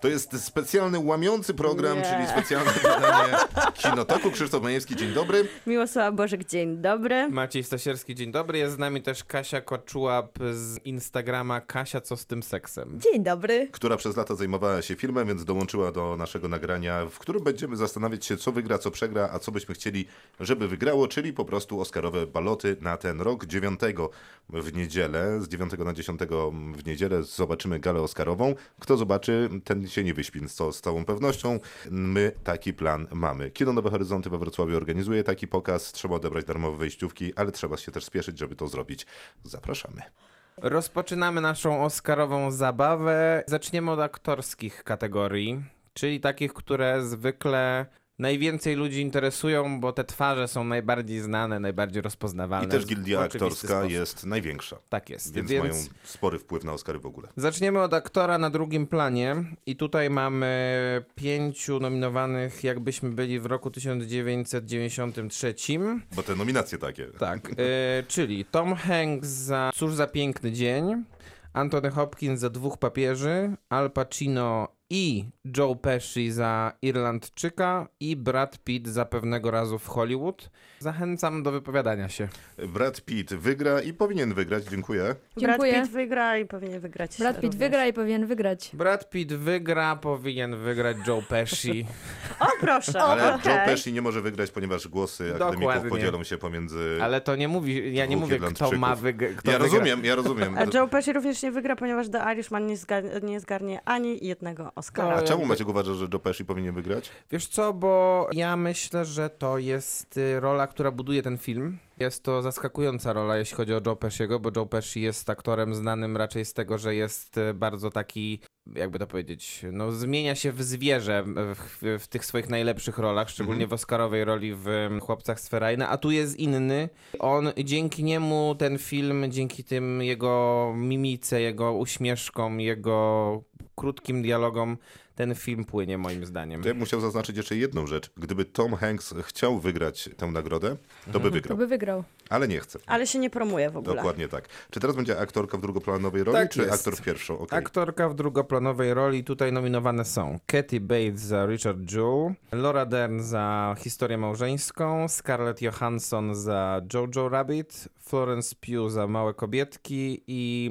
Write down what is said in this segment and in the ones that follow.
To jest specjalny łamiący program, Nie. czyli specjalne wydanie Kinotoku. Krzysztof Majewski, dzień dobry. Miłosława Bożek, dzień dobry. Maciej Stasierski, dzień dobry. Jest z nami też Kasia Koczułap z Instagrama Kasia, co z tym seksem? Dzień dobry. Która przez lata zajmowała się filmem, więc dołączyła do naszego nagrania, w którym będziemy zastanawiać się, co wygra, co przegra, a co byśmy chcieli, żeby wygrało, czyli po prostu Oscarowe baloty na ten rok. 9 w niedzielę, z 9 na 10 w niedzielę zobaczymy galę Oscarową. Kto zobaczy, ten się nie wyśpi z, z całą pewnością. My taki plan mamy. Kino Nowe Horyzonty we Wrocławiu organizuje taki pokaz. Trzeba odebrać darmowe wejściówki, ale trzeba się też spieszyć, żeby to zrobić. Zapraszamy. Rozpoczynamy naszą Oscarową zabawę. Zaczniemy od aktorskich kategorii, czyli takich, które zwykle najwięcej ludzi interesują, bo te twarze są najbardziej znane, najbardziej I rozpoznawalne. też w gildia aktorska sposób. jest największa. Tak jest. Więc, Więc, mają spory wpływ na Oscary w ogóle. zaczniemy od aktora na drugim planie. I tutaj mamy pięciu nominowanych, jakbyśmy byli w roku 1993. Bo te nominacje takie. Tak, e, czyli Tom Hanks za Cóż za piękny dzień, Anthony Hopkins za Dwóch papieży, Al Pacino i Joe Pesci za Irlandczyka i Brad Pitt za Pewnego razu w Hollywood. Zachęcam do wypowiadania się. Brad Pitt wygra i powinien wygrać, dziękuję. Brad Dziękuję. Pitt wygra i powinien wygrać. Brad Pitt również. wygra i powinien wygrać. Brad Pitt wygra, powinien wygrać Joe Pesci. O, proszę. Ale okej. Joe Pesci nie może wygrać, ponieważ głosy akademików Dokładnie. podzielą się pomiędzy... Ale to nie mówi, ja nie mówię kto ma wygrać. Ja rozumiem, ja rozumiem. A Joe Pesci również nie wygra, ponieważ The Irishman nie, zga- nie zgarnie ani jednego Oscara. A czemu Maciek uważa, że Joe Pesci powinien wygrać? Wiesz co, bo ja myślę, że to jest y, rola, która buduje ten film. Jest to zaskakująca rola, jeśli chodzi o Joe Pesciego, bo Joe Pesci jest aktorem znanym raczej z tego, że jest y, bardzo taki, jakby to powiedzieć, no zmienia się w zwierzę w, w tych swoich najlepszych rolach, szczególnie w Oscarowej roli w y, Chłopcach z Ferajna, a tu jest inny. On, dzięki niemu ten film, dzięki tym jego mimice, jego uśmieszkom, jego krótkim dialogom, ten film płynie moim zdaniem. To ja bym musiał zaznaczyć jeszcze jedną rzecz. Gdyby Tom Hanks chciał wygrać tę nagrodę, to by To wygrał. by wygrał. Ale nie chce. Ale się nie promuje w ogóle. Dokładnie tak. Czy teraz będzie aktorka w drugoplanowej roli, Tak czy jest. aktor w pierwszą? Okej. Aktorka w drugoplanowej roli tutaj nominowane są Katie Bates za Richard Jewell, Laura Dern za Historię Małżeńską, Scarlett Johansson za Jojo Rabbit, Florence Pugh za Małe Kobietki i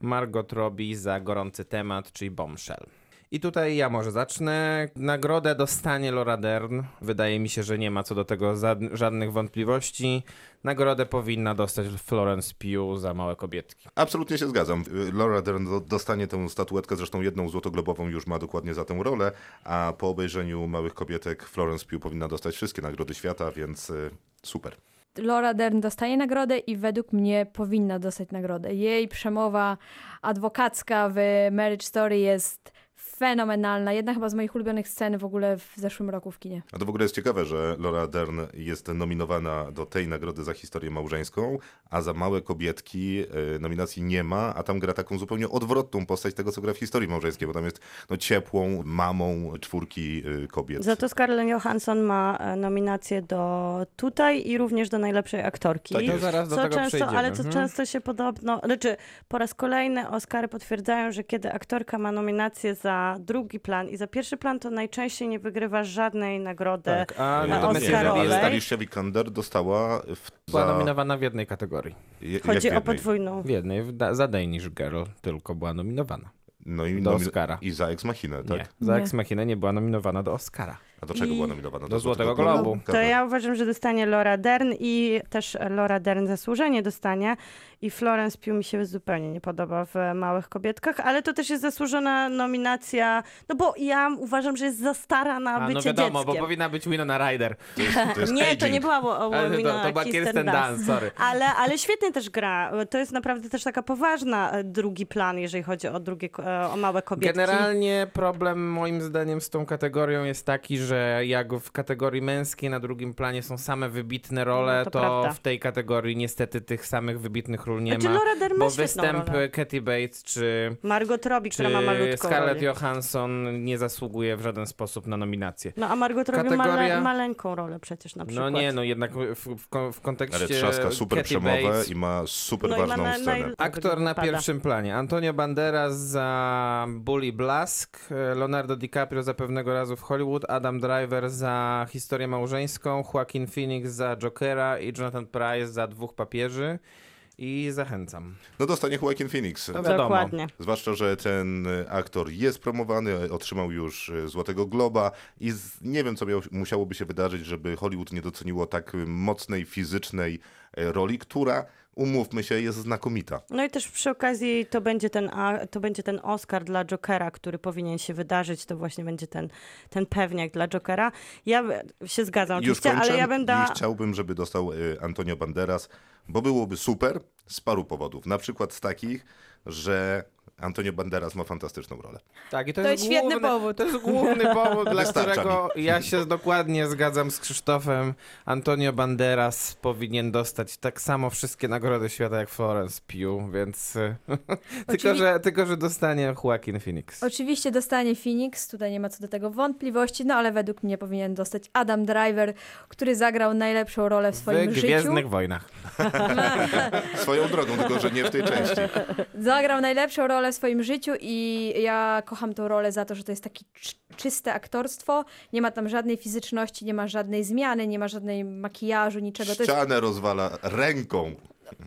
Margot Robbie za Gorący Temat, czyli Bombshell. I tutaj ja może zacznę. Nagrodę dostanie Laura Dern. Wydaje mi się, że nie ma co do tego żadnych wątpliwości. Nagrodę powinna dostać Florence Pugh za Małe Kobietki. Absolutnie się zgadzam. Laura Dern do- dostanie tę statuetkę, zresztą jedną złotoglobową już ma dokładnie za tę rolę, a po obejrzeniu Małych Kobietek Florence Pugh powinna dostać wszystkie nagrody świata, więc y, super. Laura Dern dostaje nagrodę i według mnie powinna dostać nagrodę. Jej przemowa adwokacka w Marriage Story jest fenomenalna. Jedna chyba z moich ulubionych scen w ogóle w zeszłym roku w kinie. A to w ogóle jest ciekawe, że Laura Dern jest nominowana do tej nagrody za historię małżeńską, a za Małe Kobietki y, nominacji nie ma, a tam gra taką zupełnie odwrotną postać tego, co gra w historii małżeńskiej, bo tam jest no, ciepłą mamą czwórki y, kobiet. Za to Scarlett Johansson ma e, nominację do tutaj i również do najlepszej aktorki. Tak To zaraz do co tego często, przejdziemy. ale co Mhm. często się podobno, znaczy po raz kolejny Oscary potwierdzają, że kiedy aktorka ma nominację za drugi plan i za pierwszy plan, to najczęściej nie wygrywa żadnej nagrody. Tak, a natomiast Oscarowej. Alicia Vikander dostała w, była za... nominowana w jednej kategorii. je- Chodzi o podwójną. W jednej, w da, za Danish Girl tylko była nominowana. No i, do Oscara. I za Ex Machinę, tak? Nie, za Nie. Ex Machina nie była nominowana do Oscara. A do czego I- była nominowana? do Złotego Globu. To ja uważam, że dostanie Laura Dern i też Laura Dern zasłużenie dostanie. I Florence Pugh mi się zupełnie nie podoba w Małych Kobietkach, ale to też jest zasłużona nominacja, no bo ja uważam, że jest za stara na A, bycie no wiadomo, dzieckiem. bo powinna być Winona Ryder. To jest, to jest Nie, to aging. nie była o, o Ale to, Winona to była Kirsten Dunst. Sorry. Ale, ale świetnie też gra. To jest naprawdę też taka poważna e, drugi plan, jeżeli chodzi o drugie, e, o małe kobietki. Generalnie problem moim zdaniem z tą kategorią jest taki, że jak w kategorii męskiej na drugim planie są same wybitne role, No, to, to w tej kategorii niestety tych samych wybitnych ról nie Znaczy ma. Laura Dern ma Bo występ rolę. Katy Bates czy, Margot Robbie, czy która ma malutką Scarlett rolę. Johansson nie zasługuje w żaden sposób na nominację. No a Margot Robbie Kategoria- male, maleńką rolę przecież na No przykład. nie, no jednak w, w, w kontekście Ale trzaska super Katy przemowę Bates, i ma super No i ma ważną na- scenę. naj- Aktor na wypada. pierwszym planie. Antonio Banderas za Bully Blask, Leonardo DiCaprio za pewnego razu w Hollywood, Adam Driver za historię małżeńską, Joaquin Phoenix za Jokera i Jonathan Price za dwóch papieży. I zachęcam. No dostanie Joaquin Phoenix. No. Dokładnie. Zwłaszcza, że ten aktor jest promowany, otrzymał już y, Złotego Globa i z, nie wiem, co miał, musiałoby się wydarzyć, żeby Hollywood nie doceniło tak mocnej, fizycznej y, roli, która, umówmy się, jest znakomita. No i też przy okazji to będzie ten, to będzie ten Oscar dla Jokera, który powinien się wydarzyć. To właśnie będzie ten, ten pewniak dla Jokera. Ja się zgadzam Już oczywiście, kończę ale ja bym dała... i chciałbym, żeby dostał y, Antonio Banderas, bo byłoby super z paru powodów. Na przykład z takich, że Antonio Banderas ma fantastyczną rolę. Tak, i to, To jest świetny główny, powód. To jest główny powód, dla którego ja się dokładnie zgadzam z Krzysztofem. Antonio Banderas powinien dostać tak samo wszystkie nagrody świata jak Florence Pugh, więc tylko, że, tylko, że dostanie Joaquin Phoenix. Oczywiście dostanie Phoenix, tutaj nie ma co do tego wątpliwości, no ale według mnie powinien dostać Adam Driver, który zagrał najlepszą rolę w swoim w życiu. Gwiezdnych Wojnach. Swoją drogą, tylko że nie w tej części. Zagrał najlepszą rolę w swoim życiu i ja kocham tą rolę za to, że to jest takie czy- czyste aktorstwo. Nie ma tam żadnej fizyczności, nie ma żadnej zmiany, nie ma żadnej makijażu, niczego. To jest Ścianę rozwala ręką.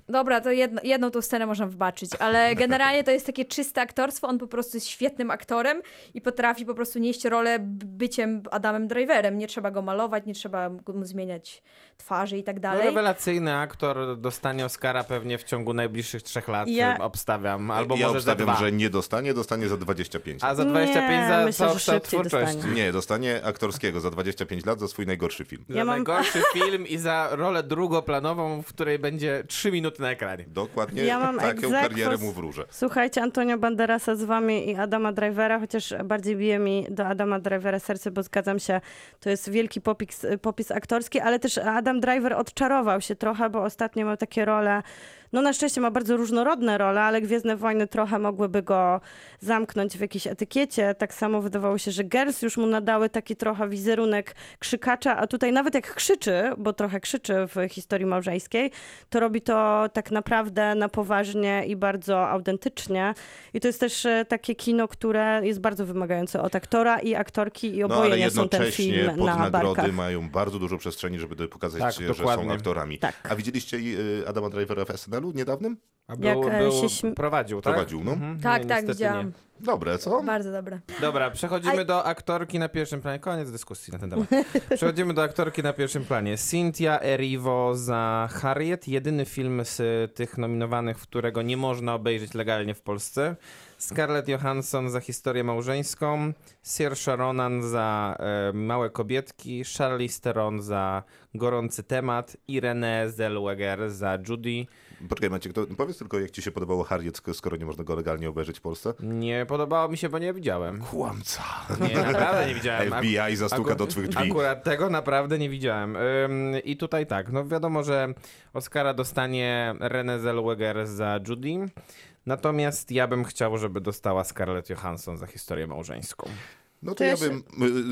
Dobra, to jedno, jedną tą scenę można wybaczyć, ale generalnie to jest takie czyste aktorstwo. On po prostu jest świetnym aktorem i potrafi po prostu nieść rolę byciem Adamem Driverem. Nie trzeba go malować, nie trzeba mu zmieniać twarzy i tak No, dalej. rewelacyjny aktor dostanie Oscara pewnie w ciągu najbliższych trzech lat, Ja- obstawiam. Albo ja może za obstawiam, dwa. że nie dostanie, dostanie za 25 A lat. za 25 Nie, za myślę, szybciej twórczości. dostanie. Nie, dostanie aktorskiego za 25 lat za swój najgorszy film. Za Ja mam- najgorszy film i za rolę drugoplanową, w której będzie 3 minuty na ekranie. Dokładnie Ja mam taką egzekwo karierę mu wróżę. Słuchajcie, Antonio Banderasa z wami i Adama Drivera, chociaż bardziej bije mi do Adama Drivera serce, bo zgadzam się, to jest wielki popis, popis aktorski, ale też Adam Driver odczarował się trochę, bo ostatnio miał takie role, no na szczęście ma bardzo różnorodne role, ale Gwiezdne Wojny trochę mogłyby go zamknąć w jakiejś etykiecie. Tak samo wydawało się, że Girls już mu nadały taki trochę wizerunek krzykacza, a tutaj nawet jak krzyczy, bo trochę krzyczy w historii małżeńskiej, to robi to tak naprawdę na poważnie i bardzo autentycznie. I to jest też e, takie kino, które jest bardzo wymagające od aktora i aktorki i No oboje ale nie są ten film pod na nagrody barkach. mają bardzo dużo przestrzeni, żeby pokazać, Tak, że dokładnie. są aktorami. Tak. A widzieliście y, Adama Drivera w SNL-u niedawnym? A Jak, był, e, był, się śm- prowadził, tak? Prowadził, no. Mhm. tak, Nie, tak, niestety widziałam. nie. Dobre, co? Bardzo dobre. Dobra, przechodzimy A- do aktorki na pierwszym planie. Koniec dyskusji na ten temat. Przechodzimy do aktorki na pierwszym planie. Cynthia Erivo za Harriet. Jedyny film z tych nominowanych, w którego nie można obejrzeć legalnie w Polsce. Scarlett Johansson za historię małżeńską. Saoirse Ronan za e, Małe kobietki. Charlize Theron za Gorący temat. I Renée Zellweger za Judy. Poczekaj Maciek, to powiedz tylko, jak ci się podobało Harriet, sk- skoro nie można go legalnie obejrzeć w Polsce? Nie podobało mi się, bo nie widziałem. Kłamca. Nie, naprawdę nie widziałem. FBI zastuka do twych drzwi. Akurat tego naprawdę nie widziałem. Ym, I tutaj tak, no wiadomo, że Oscara dostanie Renée Zellweger za Judy. Natomiast ja bym chciał, żeby dostała Scarlett Johansson za historię małżeńską. No to ja bym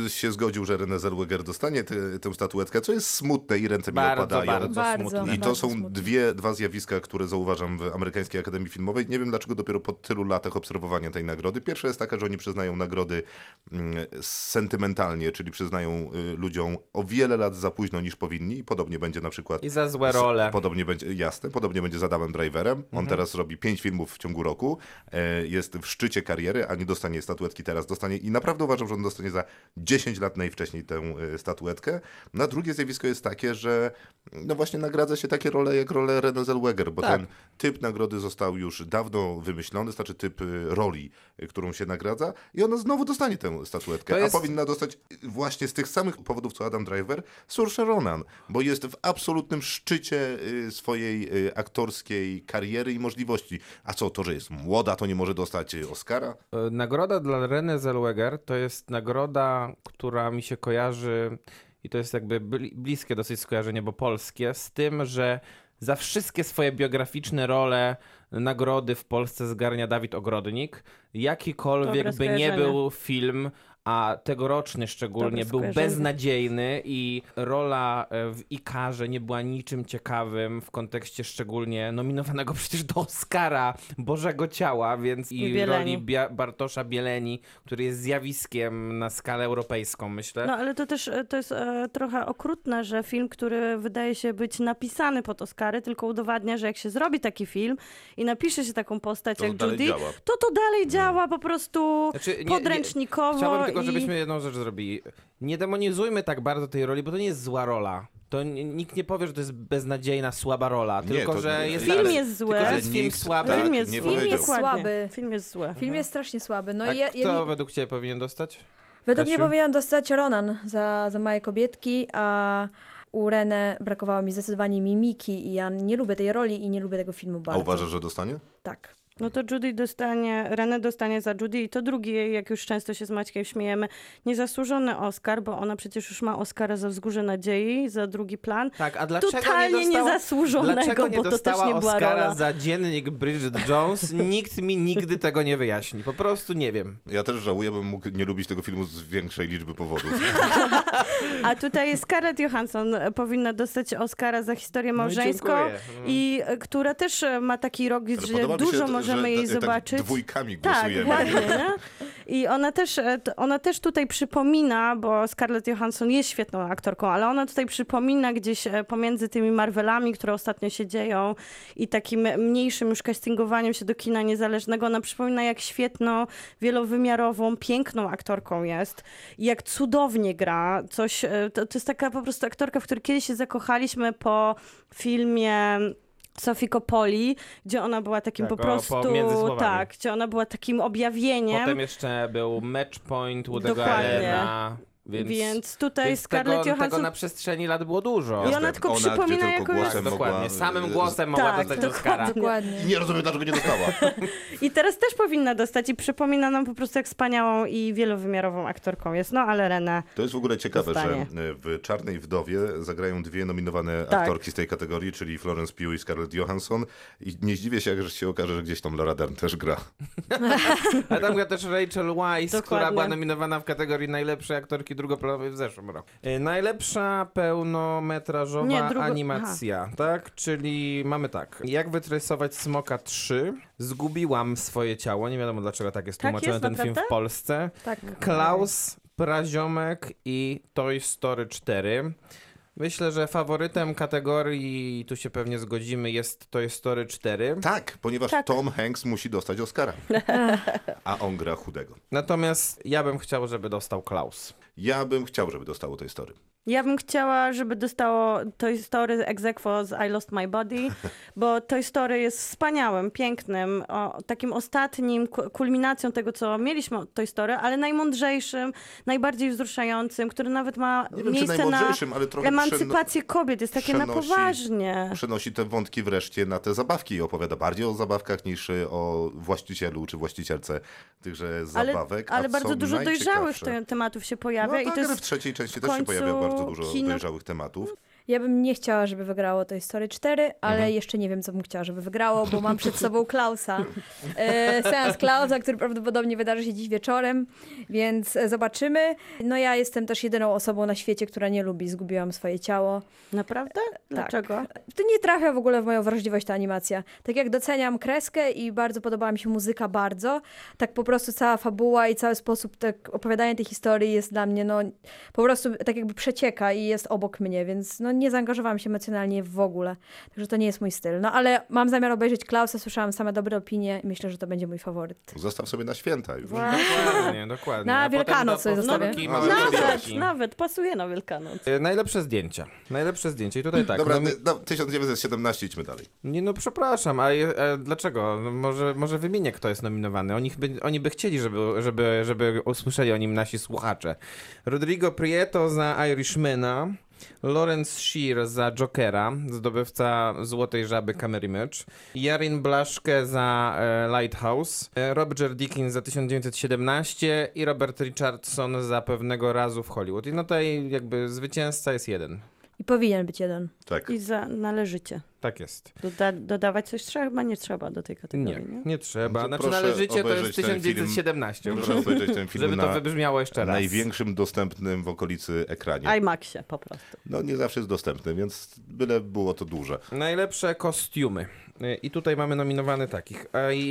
y, się zgodził, że René Zellweger dostanie tę- tę statuetkę, co jest smutne i ręce mi Bardzo, opadają. bardzo, Bardzo. smutne. I to są smutne. dwie, dwa zjawiska, które zauważam w Amerykańskiej Akademii Filmowej. Nie wiem dlaczego dopiero po tylu latach obserwowania tej nagrody. Pierwsza jest taka, że oni przyznają nagrody mm, sentymentalnie, czyli przyznają y, ludziom o wiele lat za późno niż powinni. I podobnie będzie na przykład. I za złe role. Podobnie będzie, jasne, podobnie będzie z Adamem Driverem. On teraz robi pięć filmów w ciągu roku, e, jest w szczycie kariery, a nie dostanie statuetki teraz, dostanie i naprawdę uważam, że on dostanie za 10 lat najwcześniej tę e, statuetkę. Na drugie zjawisko jest takie, że no właśnie nagradza się takie role jak rolę Renée Zellweger, bo Tak. ten typ nagrody został już dawno wymyślony, znaczy typ e, roli, e, którą się nagradza i ona znowu dostanie tę statuetkę, jest- a powinna dostać właśnie z tych samych powodów co Adam Driver, Saoirse Ronan, bo jest w absolutnym szczycie swojej aktorskiej kariery i możliwości. A co, to, że jest młoda, to nie może dostać Oscara? Nagroda dla Renée Zellweger to jest jest nagroda, która mi się kojarzy i to jest jakby bli- bliskie dosyć skojarzenie, bo polskie, z tym, że za wszystkie swoje biograficzne role nagrody w Polsce zgarnia Dawid Ogrodnik. Jakikolwiek by nie był film, a tegoroczny szczególnie był beznadziejny i rola e, w Ikarze nie była niczym ciekawym w kontekście szczególnie nominowanego przecież do Oscara Bożego Ciała, więc i, I Bieleni. roli Bia- Bartosza Bieleni, który jest zjawiskiem na skalę europejską, myślę. No ale to też e, to jest e, trochę okrutne, że film, który wydaje się być napisany pod Oscary, tylko udowadnia, że jak się zrobi taki film i napisze się taką postać To jak Judy, działa. to to dalej działa po prostu Znaczy, nie- nie- podręcznikowo Chciałbym tylko, i... żebyśmy jedną rzecz zrobili. Nie demonizujmy tak bardzo tej roli, bo to nie jest zła rola. To nikt nie powie, że to jest beznadziejna, słaba rola, Nie, tylko że jest... Film ale- jest zły. Tylko, że Ale jest film słaby. tak, film jest, nie film powiedział. jest słaby. Film jest zły. Film jest strasznie słaby. No A i ja, kto ja, według ciebie powinien dostać? według mnie Kasiu? powinien dostać Ronan za, za Małe Kobietki, a u Renę brakowało mi zdecydowanie mimiki i ja nie lubię tej roli i nie lubię tego filmu A bardzo. uważasz, że dostanie? Tak. No to Judy dostanie, Renę dostanie za Judy i to drugi, jak już często się z Maćkiem śmiejemy, niezasłużony Oscar, bo ona przecież już ma Oscara za Wzgórze Nadziei, za drugi plan. Tak, a dlaczego Totalnie nie dostała... niezasłużonego, Dlaczego nie bo to też dostała nie była Oscara rola. za dziennik Bridget Jones? Nikt mi nigdy tego nie wyjaśni. Po prostu nie wiem. Ja też żałuję, bym mógł nie lubić tego filmu z większej liczby powodów. A tutaj Scarlett Johansson powinna dostać Oscara za historię małżeńską No i i która też ma taki rok, że dużo że możemy jej tak zobaczyć. dwójkami Tak, głosujemy. dokładnie, nie? I ona też, e, ona też tutaj przypomina, bo Scarlett Johansson jest świetną aktorką, ale ona tutaj przypomina gdzieś e, pomiędzy tymi Marvelami, które ostatnio się dzieją i takim mniejszym już castingowaniem się do kina niezależnego, ona przypomina jak świetną, wielowymiarową, piękną aktorką jest i jak cudownie gra. Coś, e, to, to jest taka po prostu aktorka, w której kiedyś się zakochaliśmy po filmie Sofii Coppoli, gdzie ona była takim Tak, po prostu, tak, gdzie ona była takim objawieniem. Potem jeszcze był Match Point Woody'ego. Allena, więc, Więc tutaj więc Scarlett tego, Johansson... tego na przestrzeni lat było dużo. I ona tylko ona, przypomina tylko jako- głosem Tak, dokładnie. mogła, Samym e, głosem mogła Tak, dostać Oscara. dokładnie. Dokładnie. Nie rozumiem, dlaczego nie dostała. I teraz też powinna dostać i przypomina nam po prostu jak wspaniałą i wielowymiarową aktorką jest. No ale Renę, To jest w ogóle ciekawe, Dostanie. że w Czarnej Wdowie zagrają dwie nominowane Tak. aktorki z tej kategorii, czyli Florence Pugh i Scarlett Johansson. I nie zdziwię się, jak się okaże, że gdzieś tam Laura Dern też gra. A tam gra też Rachel Weisz, która była nominowana w kategorii najlepszej aktorki drugoplanowej w zeszłym roku. E, Najlepsza pełnometrażowa Nie, drugo- animacja, tak? Czyli mamy tak. Jak wytresować Smoka 3? Zgubiłam swoje ciało. Nie wiadomo dlaczego tak jest Tak tłumaczony jest, ten film w naprawdę? Polsce. Tak. Klaus, Praziomek i Toy Story 4. Myślę, że faworytem kategorii, tu się pewnie zgodzimy, jest Toy Story 4. Tak, ponieważ Tak. Tom Hanks musi dostać Oscara. A on gra chudego. Natomiast ja bym chciał, żeby dostał Klaus. Ja bym chciał, żeby dostało tej story. Ja bym chciała, żeby dostało Toy Story ex aequo z I Lost My Body, bo Toy Story jest wspaniałym, pięknym, o, takim ostatnim ku- kulminacją tego, co mieliśmy od Toy Story, ale najmądrzejszym, najbardziej wzruszającym, który nawet ma wiem, miejsce na ale emancypację kobiet. Jest takie na przenosi- poważnie. przenosi te wątki wreszcie na te zabawki i opowiada bardziej o zabawkach niż o właścicielu czy właścicielce tychże Ale, zabawek. ale co bardzo dużo dojrzałych tematów się No pojawia tak, i to ale w jest trzeciej części też się pojawia końcu bardzo dużo kino- dojrzałych tematów. Ja bym nie chciała, żeby wygrało Toy Story 4, ale Mhm. jeszcze nie wiem, co bym chciała, żeby wygrało, bo mam przed sobą Klausa. E, seans Klausa, który prawdopodobnie wydarzy się dziś wieczorem, więc e, zobaczymy. No ja jestem też jedyną osobą na świecie, która nie lubi Zgubiłam swoje ciało. Naprawdę? Dlaczego? To nie trafia w ogóle w moją wrażliwość ta animacja. Tak jak doceniam kreskę i bardzo podobała mi się muzyka bardzo, tak po prostu cała fabuła i cały sposób tak opowiadania tej historii jest dla mnie, no po prostu tak jakby przecieka i jest obok mnie, więc no nie zaangażowałam się emocjonalnie w ogóle. Także to nie jest mój styl. No ale mam zamiar obejrzeć Klausa, słyszałam same dobre opinie i myślę, że to będzie mój faworyt. Zostaw sobie na święta już. Dokładnie, dokładnie. Na A Wielkanoc sobie zostawię. No, nawet, Nawet, pasuje na Wielkanoc. E, Najlepsze zdjęcia. Najlepsze zdjęcie. I tutaj tak. Dobra, no, mi- no, 1917 idźmy dalej. nie no, przepraszam, ale e, dlaczego? No, może, może wymienię, kto jest nominowany. Oni by, oni by chcieli, żeby, żeby, żeby usłyszeli o nim nasi słuchacze. Rodrigo Prieto za Irishmana. Lawrence Shear za Jokera, zdobywca Złotej Żaby Camera Image, Jarin Blaszke za e, Lighthouse, e, Roger Dickens za 1917 i Robert Richardson za Pewnego Razu w Hollywood. I no tutaj jakby zwycięzca jest jeden. I powinien być jeden. Tak. I za należycie. Tak jest. Doda dodawać coś trzeba? Chyba nie trzeba do tej Nie, kategorii, nie? nie trzeba. No to Znaczy należycie to jest obejrzeć ten film. 1917. Proszę obejrzeć ten film Żeby to wybrzmiało jeszcze raz. największym dostępnym w okolicy ekranie. IMAXie po prostu. No nie zawsze jest dostępny, więc byle było to duże. Najlepsze kostiumy. I tutaj mamy nominowane takich.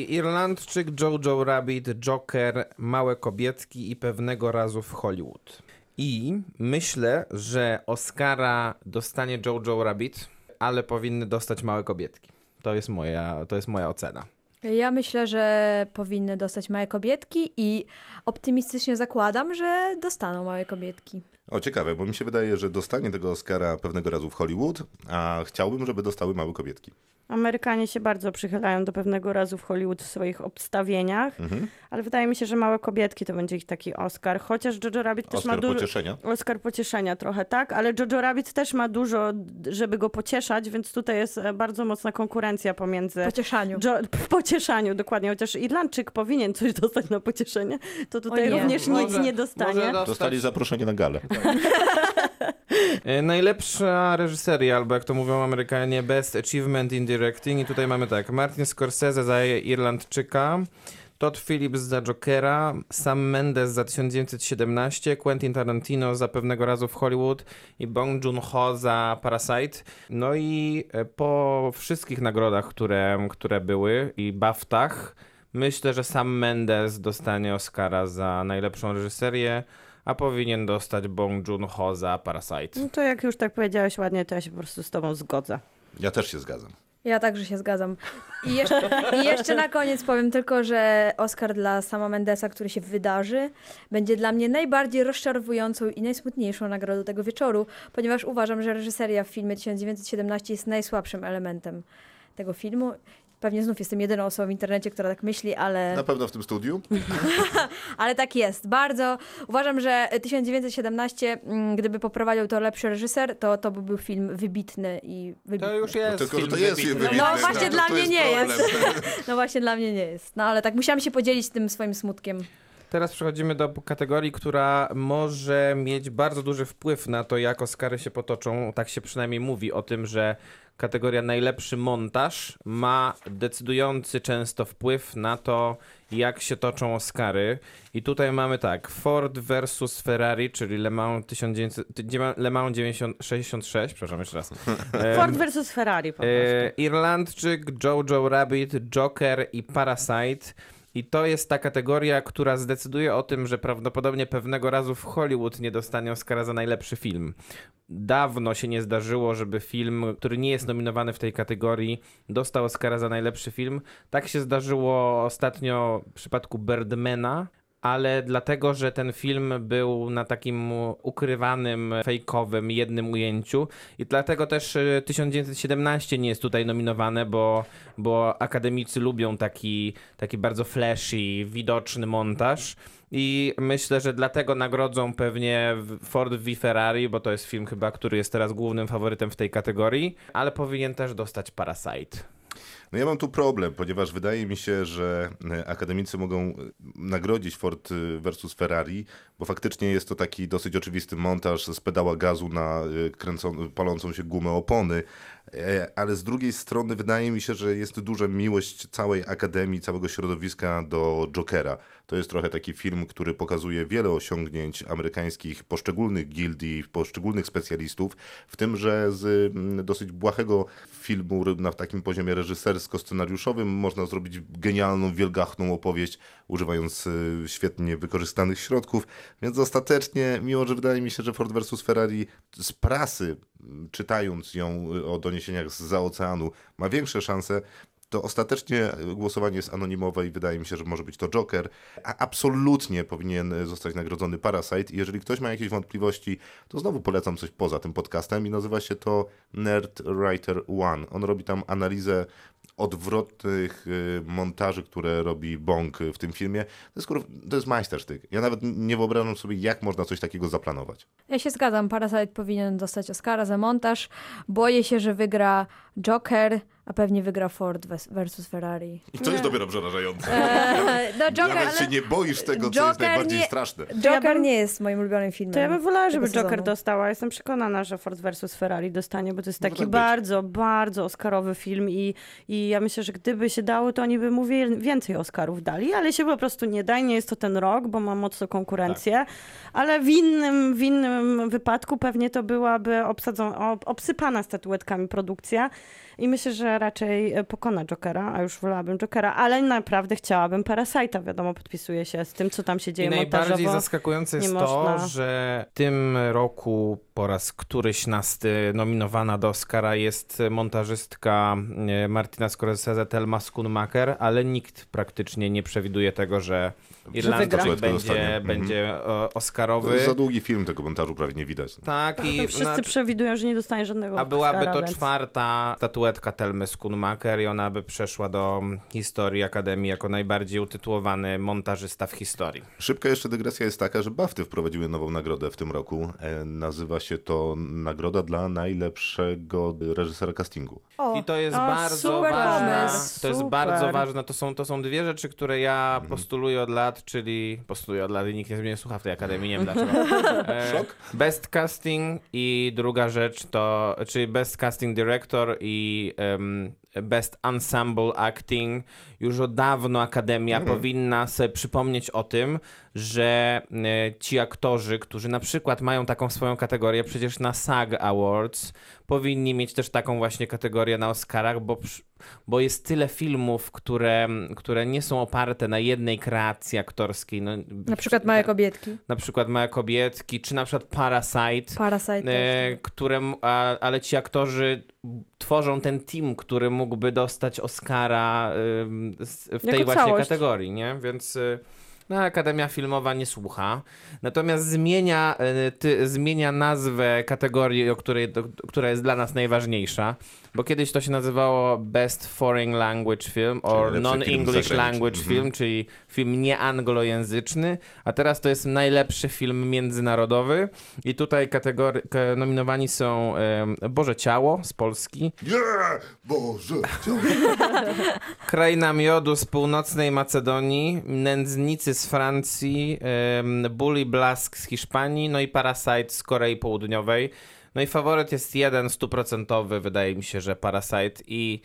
Irlandczyk, Jojo Rabbit, Joker, Małe Kobietki i Pewnego Razu w Hollywood. I myślę, że Oscara dostanie Jojo Rabbit, ale powinny dostać Małe Kobietki. To jest moja, to jest moja ocena. Ja myślę, że powinny dostać małe kobietki i optymistycznie zakładam, że dostaną małe kobietki. O, ciekawe, bo mi się wydaje, że dostanie tego Oscara pewnego razu w Hollywood, a chciałbym, żeby dostały małe kobietki. Amerykanie się bardzo przychylają do pewnego razu w Hollywood w swoich obstawieniach, Mhm. ale wydaje mi się, że małe kobietki to będzie ich taki Oscar, chociaż Jojo Rabbit też ma Oscar dużo... pocieszenia. Oscar pocieszenia trochę, tak, ale Jojo Rabbit też ma dużo, żeby go pocieszać, więc tutaj jest e, bardzo mocna konkurencja pomiędzy... Pocieszaniu. Jo- w pocieszaniu, dokładnie, chociaż Irlandczyk powinien coś dostać na pocieszenie, to tutaj O nie. również nic Może- nie dostanie. Dostali zaproszenie na galę. E, Najlepsza reżyseria, albo jak to mówią Amerykanie, Best Achievement in Directing. I tutaj mamy tak, Martin Scorsese za Irlandczyka, Todd Phillips za Jokera, Sam Mendes za 1917, Quentin Tarantino za Pewnego Razu w Hollywood i Bong Joon-ho za Parasite. No i e, po wszystkich nagrodach, które, które były i BAFTach, myślę, że Sam Mendes dostanie Oscara za najlepszą reżyserię, a powinien dostać Bong Joon-ho za Parasite. No to jak już tak powiedziałeś ładnie, to ja się po prostu z tobą zgodzę. Ja też się zgadzam. Ja także się zgadzam. I jeszcze, I jeszcze na koniec powiem tylko, że Oscar dla sama Mendesa, który się wydarzy, będzie dla mnie najbardziej rozczarowującą i najsmutniejszą nagrodą tego wieczoru, ponieważ uważam, że reżyseria w filmie 1917 jest najsłabszym elementem tego filmu. Pewnie znów jestem jedyną osobą w internecie, która tak myśli, ale, Na pewno w tym studiu. ale tak jest. Bardzo uważam, że 1917, mm, gdyby poprowadził to lepszy reżyser, to to by był film wybitny i wybitny. To już jest. Tylko, że to jest wybitny. wybitny. No właśnie to dla mnie nie problem. No właśnie dla mnie nie jest. No ale tak musiałam się podzielić tym swoim smutkiem. Teraz przechodzimy do kategorii, która może mieć bardzo duży wpływ na to, jak Oscary się potoczą. Tak się przynajmniej mówi o tym, że kategoria najlepszy montaż ma decydujący często wpływ na to, jak się toczą Oscary. I tutaj mamy tak, Ford versus Ferrari, czyli Le Mans, 1900, Le Mans 90, 66, przepraszam jeszcze raz. Ford versus Ferrari po prostu. E, Irlandczyk, Jojo Rabbit, Joker i Parasite. I to jest ta kategoria, która zdecyduje o tym, że prawdopodobnie pewnego razu w Hollywood nie dostanie Oscara za najlepszy film. Dawno się nie zdarzyło, żeby film, który nie jest nominowany w tej kategorii, dostał Oscara za najlepszy film. Tak się zdarzyło ostatnio w przypadku Birdmana, ale dlatego, że ten film był na takim ukrywanym, fejkowym jednym ujęciu i dlatego też e, 1917 nie jest tutaj nominowane, bo, bo akademicy lubią taki, taki bardzo flashy, widoczny montaż. I myślę, że dlatego nagrodzą pewnie Ford v Ferrari, bo to jest film chyba, który jest teraz głównym faworytem w tej kategorii, ale powinien też dostać Parasite. No ja mam tu problem, ponieważ wydaje mi się, że e, akademicy mogą e, nagrodzić Ford e, versus Ferrari, bo faktycznie jest to taki dosyć oczywisty montaż z pedała gazu na kręcą, palącą się gumę opony, ale z drugiej strony wydaje mi się, że jest duża miłość całej akademii, całego środowiska do Jokera. To jest trochę taki film, który pokazuje wiele osiągnięć amerykańskich poszczególnych gildii, poszczególnych specjalistów, w tym, że z mm, dosyć błahego filmu na takim poziomie reżysersko-scenariuszowym można zrobić genialną, wielgachną opowieść, używając y, świetnie wykorzystanych środków. Więc ostatecznie, mimo że wydaje mi się, że Ford vs. Ferrari z prasy, czytając ją y, o doniesieniach z za oceanu, ma większe szanse, to ostatecznie głosowanie jest anonimowe i wydaje mi się, że może być to Joker, a absolutnie powinien zostać nagrodzony Parasite. Jeżeli ktoś ma jakieś wątpliwości, to znowu polecam coś poza tym podcastem i nazywa się to Nerd Writer One. On robi tam analizę odwrotnych y, montaży, które robi Bong w tym filmie. To jest, to jest majstersztyk. Ja nawet nie wyobrażam sobie, jak można coś takiego zaplanować. Ja się zgadzam, Parasite powinien dostać Oscara za montaż. Boję się, że wygra Joker, a pewnie wygra Ford versus Ferrari. I to jest dopiero przerażające. Eee, no Joker, Nawet się ale nie boisz tego, co jest Joker najbardziej nie- straszne. Joker nie jest moim ulubionym filmem. To ja bym wolała, żeby Joker sezonu. dostała. Jestem przekonana, że Ford vs. Ferrari dostanie, bo to jest Może taki tak bardzo, bardzo Oscarowy film i, i ja myślę, że gdyby się dało, to oni by mu więcej Oscarów dali, ale się po prostu nie da nie jest to ten rok, bo ma mocno konkurencję, Tak. ale w innym, w innym wypadku pewnie to byłaby obsadzą, ob, obsypana statuetkami produkcja i myślę, że raczej e, pokona Jokera, a już wolałabym Jokera, ale naprawdę chciałabym Parasite'a, wiadomo, podpisuję się z tym, co tam się dzieje I najbardziej montażowo. zaskakujące jest to, można. że w tym roku po raz któryś nasty nominowana do Oscara jest montażystka e, Martina Scorsese, Thelma Schoonmaker, ale nikt praktycznie nie przewiduje tego, że Irlandczyk będzie. Mhm. będzie e, To Oscarowy. jest za długi film, tego montażu prawie nie widać. Tak, i To wszyscy na- przewidują, że nie dostanie żadnego a byłaby Oscara, to więc... czwarta statuetka Telmy Schoonmaker i ona by przeszła do historii Akademii jako najbardziej utytułowany montażysta w historii. Szybka jeszcze dygresja jest taka, że BAFTY wprowadziły nową nagrodę w tym roku. E, nazywa się to Nagroda dla najlepszego reżysera castingu. O, I to jest O, bardzo ważne. To jest super. bardzo ważne. To są, to są dwie rzeczy, które ja Mhm. postuluję od lat, czyli postuluję od lat i nikt nie mnie słucha w tej akademii, nie wiem dlaczego. E, Szok? Best casting i druga rzecz to, czyli best casting director i em, best ensemble acting. Już od dawno akademia Mhm. powinna sobie przypomnieć o tym, że e, ci aktorzy, którzy na przykład mają taką swoją kategorię, przecież na SAG Awards powinni mieć też taką właśnie kategorię na Oscarach, bo, bo jest tyle filmów, które, które nie są oparte na jednej kreacji aktorskiej. No, na przykład Małe Kobietki. na przykład Małe Kobietki, czy na przykład Parasite, Parasite e, też. którym, a, ale ci aktorzy tworzą ten team, który mógłby dostać Oscara w tej Jako właśnie całość. kategorii, nie? Więc y, no, Akademia Filmowa nie słucha. Natomiast zmienia, y, ty, zmienia nazwę kategorii, o której, do, która jest dla nas najważniejsza, bo kiedyś to się nazywało Best Foreign Language Film or Non-English. Language Mhm. Film, czyli film nieanglojęzyczny, a teraz to jest najlepszy film międzynarodowy i tutaj kategory, ka- nominowani są em, Boże Ciało z Polski, Nie! Boże! Kraina Miodu z północnej Macedonii, Nędznicy z Francji, em, Bully Blask z Hiszpanii, no i Parasite z Korei Południowej. No i faworyt jest jeden stuprocentowy, wydaje mi się, że Parasite i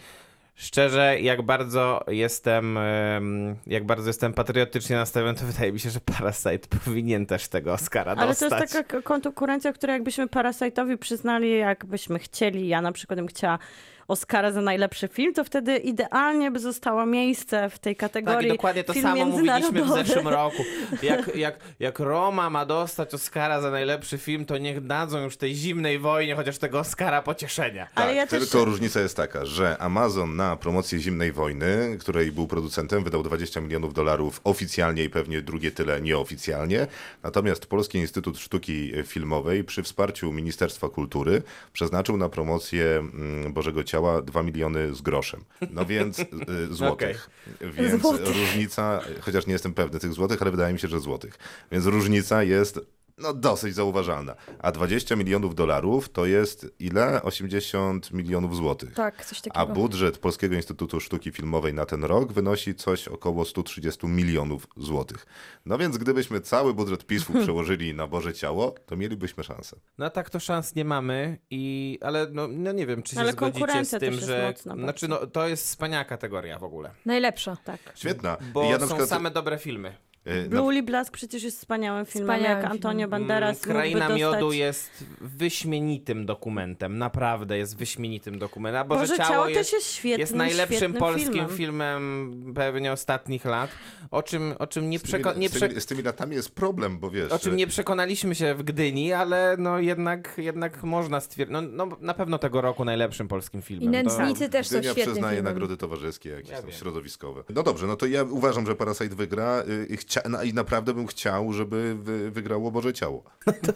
szczerze, jak bardzo jestem, em, jak bardzo jestem patriotycznie nastawiony, to wydaje mi się, że Parasite powinien też tego Oscara Ale to dostać. jest taka konkurencja, której jakbyśmy Parasite'owi przyznali, jakbyśmy chcieli, ja na przykład bym chciała Oscara za najlepszy film, to wtedy idealnie by zostało miejsce w tej Tak, kategorii i dokładnie to film samo mówiliśmy w zeszłym roku. Jak, jak, jak Roma ma dostać Oscara za najlepszy film, to niech dadzą już tej zimnej wojnie chociaż tego Oscara pocieszenia. Ale tak, ja też- tylko różnica jest taka, że Amazon na promocję Zimnej Wojny, której był producentem, wydał 20 milionów dolarów oficjalnie i pewnie drugie tyle nieoficjalnie. Natomiast Polski Instytut Sztuki Filmowej przy wsparciu Ministerstwa Kultury przeznaczył na promocję mm, Bożego Ciała 2 miliony z groszem. No więc y, złotych. Więc Złotych. różnica, chociaż nie jestem pewny tych złotych, ale wydaje mi się, że złotych. Więc różnica jest no dosyć zauważalna. A 20 milionów dolarów to jest ile? 80 milionów złotych. Tak, coś A takiego. budżet Polskiego Instytutu Sztuki Filmowej na ten rok wynosi coś około 130 milionów złotych. No więc gdybyśmy cały budżet PiSu przełożyli na Boże Ciało, to mielibyśmy szansę. No tak to szans nie mamy, i, ale no, no nie wiem, czy się Ale zgodzicie z konkurencja tym, też jest że... Znaczy, no, to jest wspaniała kategoria w ogóle, Najlepsza. Tak. Świetna. bo ja są przykład, same dobre filmy. Y, Blue Blask przecież jest wspaniałym filmem, Wspaniałym jak Antonio filmem. Banderas Mm, Kraina mógłby Miodu dostać... jest wyśmienitym dokumentem, naprawdę jest wyśmienitym dokumentem. A Boże, Boże Ciało, Ciało jest... też jest świetnym, jest najlepszym świetnym polskim filmem. filmem. pewnie ostatnich lat, o czym, o czym nie, z, tymi, przeko- nie, z, z tymi latami jest problem, bo wiesz... o czym nie przekonaliśmy się w Gdyni, ale no jednak, jednak można stwierdzić, no, no na pewno tego roku najlepszym polskim filmem. I Nędznicy też są Gdynia świetnym przyznaje filmem. nagrody towarzyskie, jakieś Ja środowiskowe. No dobrze, no to ja uważam, że Parasite wygra. Y, chcia- no i naprawdę bym chciał, żeby wy, wygrało Boże Ciało.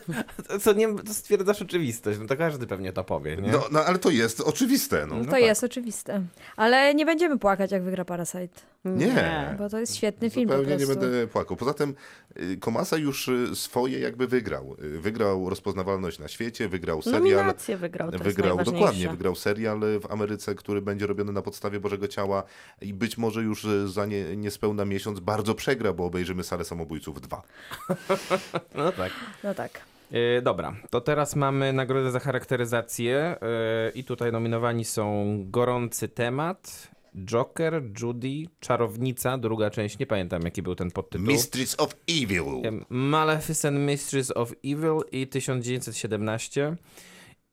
Co nie, to stwierdzasz oczywistość, no to każdy pewnie to powie, nie? No, no ale to jest oczywiste. No. To tak. jest oczywiste. Ale nie będziemy płakać, jak wygra Parasite. Nie. Bo to jest świetny film po Zupełnie nie prostu. będę płakał. Poza tym y, Komasa już y, swoje jakby wygrał. Y, Wygrał rozpoznawalność na świecie, wygrał serial. Nominację wygrał, to Wygrał dokładnie, wygrał serial w Ameryce, który będzie robiony na podstawie Bożego Ciała i być może już za nie, niespełna miesiąc bardzo przegra, bo obejrzymy Salę Samobójców 2. No tak. No tak. E, dobra, to teraz mamy nagrodę za charakteryzację e, i tutaj nominowani są Gorący Temat, Joker, Judy, Czarownica, druga część, nie pamiętam jaki był ten podtytuł. Mistress of Evil. Maleficent Mistress of Evil i 1917.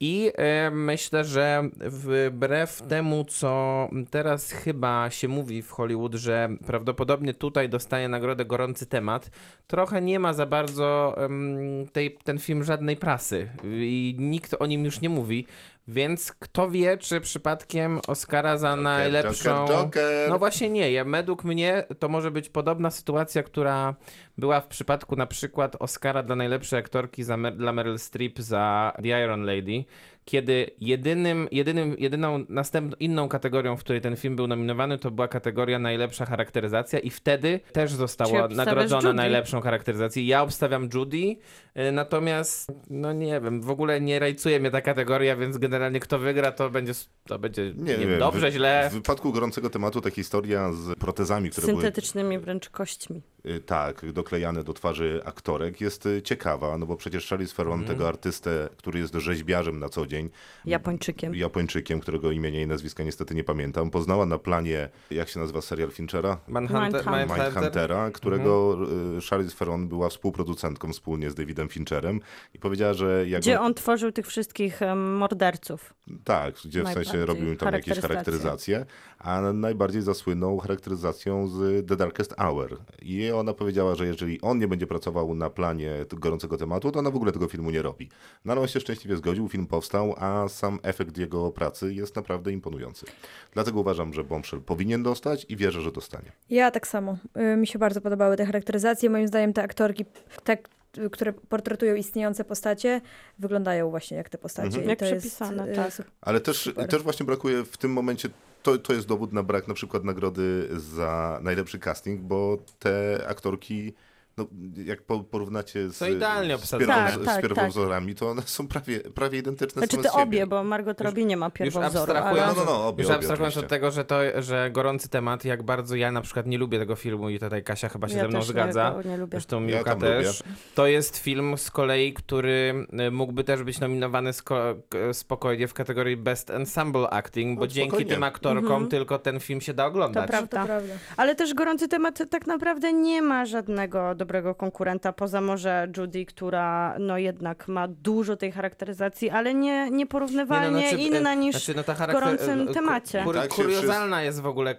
I e, myślę, że wbrew temu, co teraz chyba się mówi w Hollywood, że prawdopodobnie tutaj dostaje nagrodę gorący temat, trochę nie ma za bardzo tej, ten film żadnej prasy i nikt o nim już nie mówi. Więc kto wie, czy przypadkiem Oscara za najlepszą. Joker, Joker. No właśnie nie. Ja, według mnie to może być podobna sytuacja, która była w przypadku na przykład Oscara dla najlepszej aktorki za dla Meryl Streep za The Iron Lady, kiedy jedynym, jedynym, jedyną następną inną kategorią, w której ten film był nominowany, to była kategoria najlepsza charakteryzacja i wtedy też została nagrodzona Judy? najlepszą charakteryzację. Ja obstawiam Judy, y, natomiast no nie wiem, w ogóle nie rajcuje mnie ta kategoria, więc generalnie kto wygra, to będzie, to będzie nie, wiem, dobrze, w, źle. W wypadku gorącego tematu ta historia z protezami, które były Syntetycznymi wręcz kośćmi. Y, tak, doklejane do twarzy aktorek jest y, ciekawa, no bo przecież Charlize Theron, Mhm. tego artystę, który jest rzeźbiarzem na co dzień, Japończykiem. Japończykiem, którego imienia i nazwiska niestety nie pamiętam, poznała na planie, jak się nazywa serial Finchera? Manhunter, Mindhunter. Mindhunter. Mindhuntera, którego y, Charlize Theron była współproducentką wspólnie z Davidem Fincherem i powiedziała, że jak Gdzie on tworzył tych wszystkich morderców. Tak, gdzie w sensie robił im tam jakieś charakteryzacje, a najbardziej zasłynął charakteryzacją z The Darkest Hour. I ona powiedziała, że jeżeli on nie będzie pracował na planie gorącego tematu, to ona w ogóle tego filmu nie robi. No ale on się szczęśliwie zgodził, film powstał, a sam efekt jego pracy jest naprawdę imponujący. Dlatego uważam, że Bombshell powinien dostać i wierzę, że dostanie. Ja tak samo. Y, Mi się bardzo podobały te charakteryzacje. Moim zdaniem te aktorki, te, które portretują istniejące postacie, wyglądają właśnie jak te postacie. Mhm. Jak to jest, przepisane, y, tak. Ale też, Super. też właśnie brakuje w tym momencie, to, to jest dowód na brak na przykład nagrody za najlepszy casting, bo te aktorki, no, jak po- porównacie z, idealnie z, Tak, tak, z pierwowzorami, to one są prawie, prawie identyczne Znaczy same te obie, bo Margot Robbie nie ma pierwowzoru. Ale... No, no, no, obie, już obie abstrahując od tego, że, to, że gorący temat, jak bardzo ja na przykład nie lubię tego filmu i tutaj Kasia chyba się Ja ze mną też zgadza. Nie, nie lubię. Zresztą Ja Miłka tam też. To jest film z kolei, który y, mógłby też być nominowany spokojnie w kategorii Best Ensemble Acting, bo No, dzięki spokojnie. tym aktorkom tylko ten film się da oglądać. To prawda. To prawda. Ale też gorący temat tak naprawdę nie ma żadnego dobrego konkurenta, poza może Judy, która no jednak ma dużo tej charakteryzacji, ale nie, nieporównywalnie Nie, no, znaczy, inna e, niż znaczy, no, ta w charakter- gorącym e, temacie. Kur- Tak się kuriozalna jest w ogóle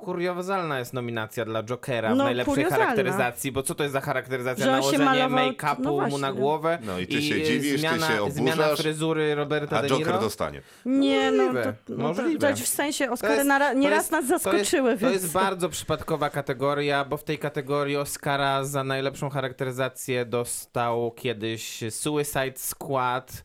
kuriozalna jest nominacja dla Jokera w No, najlepszej kuriozalna. charakteryzacji, bo co to jest za charakteryzacja? Że się Nałożenie malował- make-upu no mu na głowę No i ty się dziwisz, ty zmiana, się zmiana oburzasz, fryzury Roberta A De Joker Niro. dostanie. Nie, no to, Możliwe, no to, możliwe. to w sensie To Oscary to nieraz nas to jest- zaskoczyły, To jest bardzo przypadkowa kategoria, bo w tej kategorii Oscara za najlepszą charakteryzację dostał kiedyś Suicide Squad,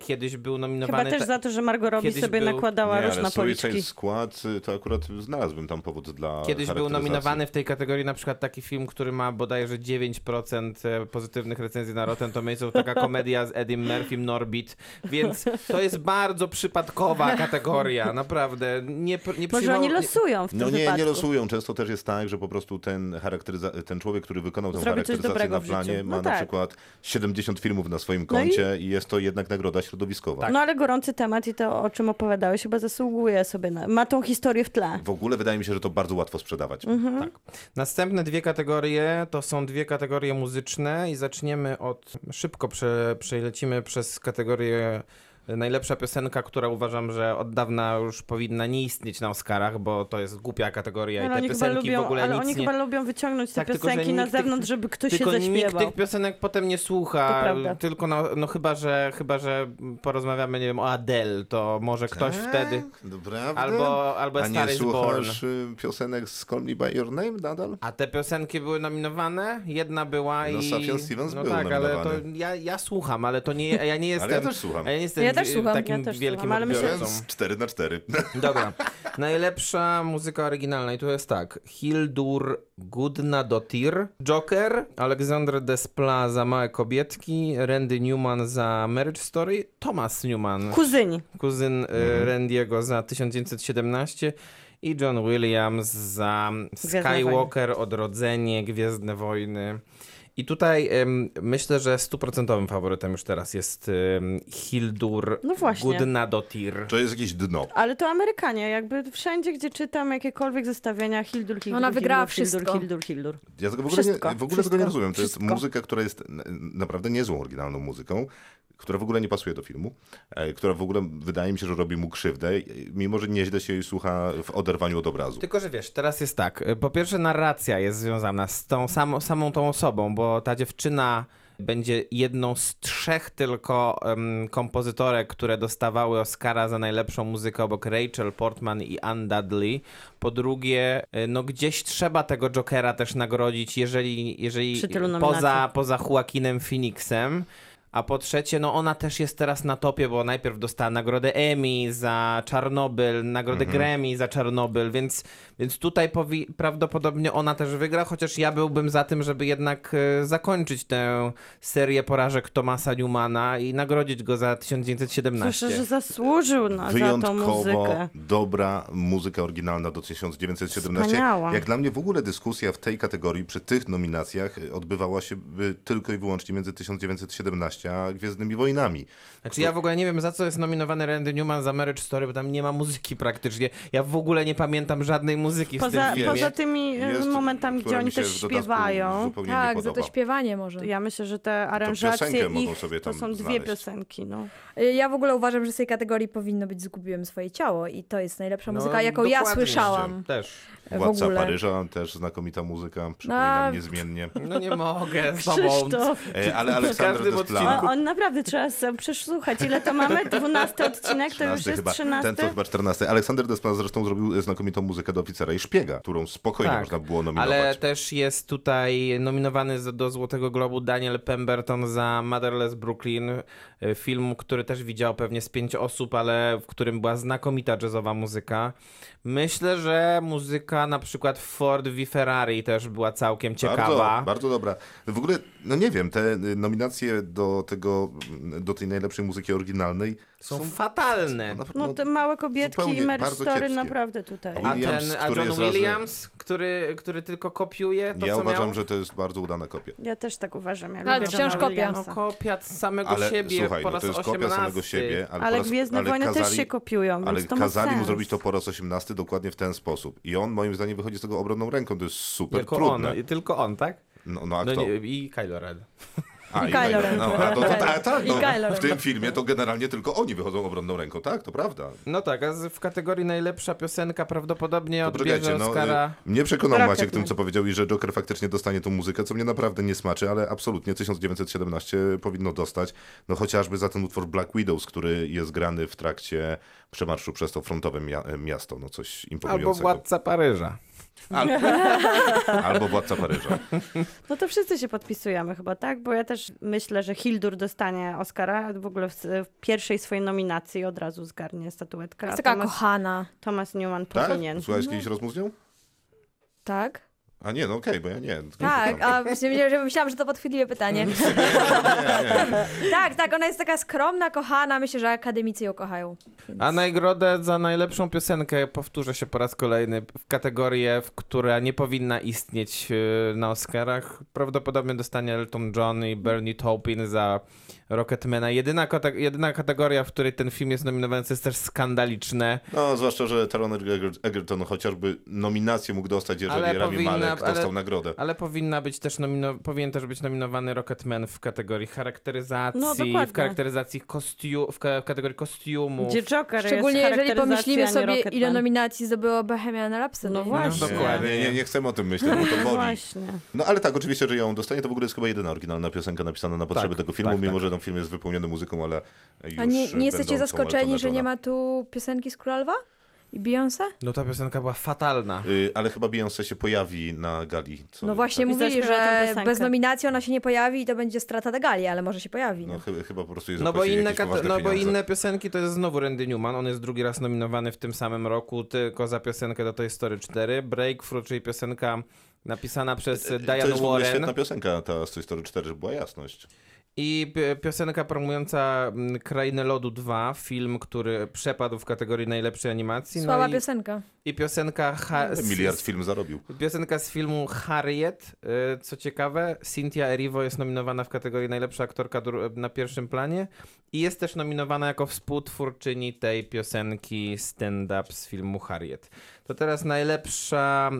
kiedyś był Chyba nominowany... też ta- za to, że Margot Robbie kiedyś sobie był- nakładała Nie, róż ale na Suicide policzki. Squad y, to akurat znalazłbym tam powód dla Kiedyś był nominowany w tej kategorii na przykład taki film, który ma bodajże 9% pozytywnych recenzji na Rotten Tomatoes, taka komedia z Eddie Murphy, Norbit, więc to jest bardzo przypadkowa kategoria, naprawdę. Nie, nie Może oni losują w tym No nie, wypadku. nie losują. Często też jest tak, że po prostu ten, charakteryza- ten człowiek, który wykonał tę Zrobi charakteryzację na planie, życiu. ma No na tak. przykład 70 filmów na swoim No i- koncie i... jest to jednak nagroda środowiskowa. Tak. No ale gorący temat i to, o czym opowiadałeś, chyba zasługuje sobie na... Ma tą historię w tle. W ogóle wydaje mi się, że to bardzo łatwo sprzedawać. Mhm. Tak. Następne dwie kategorie to są dwie kategorie muzyczne i zaczniemy od, szybko prze, przelecimy przez kategorię Najlepsza piosenka, która uważam, że od dawna już powinna nie istnieć na Oscarach, bo to jest głupia kategoria Ale i te piosenki lubią, w ogóle ale nic oni nie... chyba lubią wyciągnąć te Tak, tylko, piosenki na nikt tych- zewnątrz, żeby ktoś Tylko się nikt zaśpiewał. tych piosenek potem nie słucha, tylko no, no chyba, że chyba, że porozmawiamy, nie wiem, o Adele, to może ktoś Tak? wtedy... Naprawdę? Albo, albo A nie Star is Born. słuchasz y, piosenek z Call Me By Your Name nadal? A te piosenki były nominowane? Jedna była No, i... Sufjan Stevens no był tak, ale to nominowany. ja, ja słucham, ale to nie, ja nie jestem... Ale ja też słucham. Ja nie jestem Ja też słucham, takim ja też wielkim słucham, ale myślę- odbiorcą. Więc 4 na 4. Dobra. Najlepsza muzyka oryginalna i tu jest tak. Hildur Gudnadottir, Joker, Alexander Desplat za Małe Kobietki, Randy Newman za Marriage Story, Thomas Newman, Kuzyni. kuzyn mhm. Randy'ego za 1917 i John Williams za Skywalker, Odrodzenie, Gwiezdne Wojny. I tutaj em, myślę, że stuprocentowym faworytem już teraz jest em, Hildur No właśnie. Gudnadottir. To jest jakieś dno. Ale to Amerykanie, jakby wszędzie, gdzie czytam jakiekolwiek zestawienia Hildur, Hildur, Ona wygrała Hildur, Hildur, wszystko. Hildur, Hildur. Ja tego w ogóle, Wszystko, nie, w ogóle wszystko, tego nie rozumiem. To jest wszystko. muzyka, która jest naprawdę niezłą oryginalną muzyką, która w ogóle nie pasuje do filmu, e, która w ogóle wydaje mi się, że robi mu krzywdę, e, mimo że nieźle się jej słucha w oderwaniu od obrazu. Tylko, że wiesz, teraz jest tak. Po pierwsze, narracja jest związana z tą samą, samą tą osobą, bo ta dziewczyna będzie jedną z trzech tylko em, kompozytorek, które dostawały Oscara za najlepszą muzykę obok Rachel Portman i Ann Dudley. Po drugie, no gdzieś trzeba tego Jokera też nagrodzić, jeżeli, jeżeli poza, poza Joaquinem Phoenixem. A po trzecie, no ona też jest teraz na topie, bo najpierw dostała nagrodę Emmy za Czarnobyl, nagrodę Grammy za Czarnobyl, więc, więc tutaj powi- prawdopodobnie ona też wygra, chociaż ja byłbym za tym, żeby jednak e, zakończyć tę serię porażek Thomasa Newmana i nagrodzić go za 1917. Słyszę, że zasłużył na, za tą Wyjątkowo muzykę. dobra muzyka oryginalna do 1917. Wspaniała. Jak dla mnie w ogóle dyskusja w tej kategorii przy tych nominacjach odbywała się y, tylko i wyłącznie między 1917 a Gwiezdnymi Wojnami. Znaczy ja w ogóle nie wiem, za co jest nominowany Randy Newman za Marriage Story, bo tam nie ma muzyki praktycznie. Ja w ogóle nie pamiętam żadnej muzyki w Poza, tym filmie. poza tymi e, Jest, momentami, gdzie oni też w śpiewają, Tak, za to śpiewanie może. ja myślę, że te aranżacje mogą ich, sobie to są dwie znaleźć. piosenki. No. Ja w ogóle uważam, że z tej kategorii powinno być Zgubiłem swoje ciało i to jest najlepsza No, muzyka, jaką ja słyszałam. Też. w Władca. Paryża, też znakomita muzyka, przypominam No. niezmiennie. No nie mogę z tobą. Krzysztof, E, ale Aleksander Desplat, on naprawdę trzeba sobie przesłuchać. Ile to mamy? 12 odcinek, to już 13 jest chyba, 13. ten to chyba 14. Aleksander Desplat zresztą zrobił znakomitą muzykę do Oficera i Szpiega, którą spokojnie Tak, można było nominować. Ale też jest tutaj nominowany do Złotego Globu Daniel Pemberton za Motherless Brooklyn, y, film, który też widział pewnie z pięć osób, ale w którym była znakomita jazzowa muzyka. Myślę, że muzyka na przykład w Ford v Ferrari też była całkiem ciekawa. Bardzo, bardzo dobra. W ogóle, no nie wiem, te nominacje do tego, do tej najlepszej muzyki oryginalnej Są fatalne. no, No te małe kobietki i Mary Story naprawdę tutaj. A A, Williams, ten, a który John jest razy- Williams, który, który tylko kopiuje to, ja co uważam, miał? że to jest bardzo udana kopia. Ja też tak uważam. Ja Ale wciąż kopia. No kopia samego Ale siebie słuchaj, po no raz to jest kopia 18. samego siebie, ale, Ale po raz, Gwiezdne ale Wojny kazali, też się kopiują, Ale kazali mu zrobić to po raz 18 dokładnie w ten sposób. I on moim zdaniem wychodzi z tego obronną ręką. To jest super Tylko trudne. on, tylko on, tak? No, no a No kto? nie, I Kylo Ren. A, I Kylo Ren. No, a to, to, tak, tak, no, w tym filmie to generalnie tylko oni wychodzą obronną ręką, tak? To prawda. No tak, a w kategorii najlepsza piosenka prawdopodobnie odbierze no, Oscara. y, mnie przekonał Rocket Maciek tym, co powiedział i że Joker faktycznie dostanie tą muzykę, co mnie naprawdę nie smaczy, ale absolutnie 1917 powinno dostać, no chociażby za ten utwór Black Widows, który jest grany w trakcie przemarszu przez to frontowe mia- miasto, no coś Albo imponującego. Władca Paryża. Albo, albo Władca Paryża. No to wszyscy się podpisujemy chyba, tak? Bo ja też myślę, że Hildur dostanie Oscara w ogóle w, w pierwszej swojej nominacji od razu zgarnie statuetkę. a Jest taka Thomas, kochana. Thomas Newman Tak? powinien. Słuchałeś kiedyś rozmów z nią? Tak? A nie, no okej, bo ja nie. Tak, pytam. a myślałam, że- myślałam, że to podchwytliwe pytanie. tak, tak, ona jest taka skromna, kochana, myślę, że akademicy ją kochają. Więc... A nagrodę za najlepszą piosenkę, powtórzę się po raz kolejny, w kategorię, w która nie powinna istnieć e, na Oscarach, prawdopodobnie dostanie Elton John i Bernie Taupin za Rocketmana. Jedyna, kate- jedyna kategoria, w której ten film jest nominowany, co jest też skandaliczne. No, zwłaszcza, że Taron Eger- Egerton chociażby nominację mógł dostać, jeżeli Ale Rami powinna- Malek ale- dostał nagrodę. Ale powinna być też nomino- powinien też być nominowany Rocketman w kategorii charakteryzacji, No, w charakteryzacji kostium, w, ka- w kategorii kostiumów. Gdzie Joker Szczególnie jest jeżeli pomyślimy sobie, ile nominacji zdobyło Bohemian Rhapsody. No właśnie. dokładnie. Nie, nie, nie chcemy o tym myśleć, bo to No boli. właśnie. No ale tak, oczywiście, że ją dostanie. To w ogóle jest chyba jedyna oryginalna piosenka napisana na potrzeby Tak, tego filmu, tak, mimo tak. że film jest wypełniony muzyką, ale już A nie, nie jesteście zaskoczeni, że nie ma tu piosenki z Królowa? I Beyoncé? No ta piosenka była fatalna. Y, ale chyba Beyoncé się pojawi na gali. Co No właśnie I mówili, że bez nominacji ona się nie pojawi i to będzie strata dla gali, ale może się pojawi. No No. chyba, chyba po prostu jest No bo, inne, no bo inne piosenki to jest znowu Randy Newman. On jest drugi raz nominowany w tym samym roku, tylko za piosenkę do Toy Story 4. Breakthrough, czyli piosenka napisana przez To Diane jest w ogóle Warren. świetna piosenka, ta z Toy Story 4, żeby była jasność. I pi- piosenka promująca mm, Krainę Lodu 2, film, który przepadł w kategorii najlepszej animacji. Słaba no i, piosenka. I piosenka, ha- z- Miliard film zarobił. Piosenka z filmu Harriet, y, co ciekawe, Cynthia Erivo jest nominowana w kategorii najlepsza aktorka na pierwszym planie i jest też nominowana jako współtwórczyni tej piosenki stand-up z filmu Harriet. To teraz najlepsza,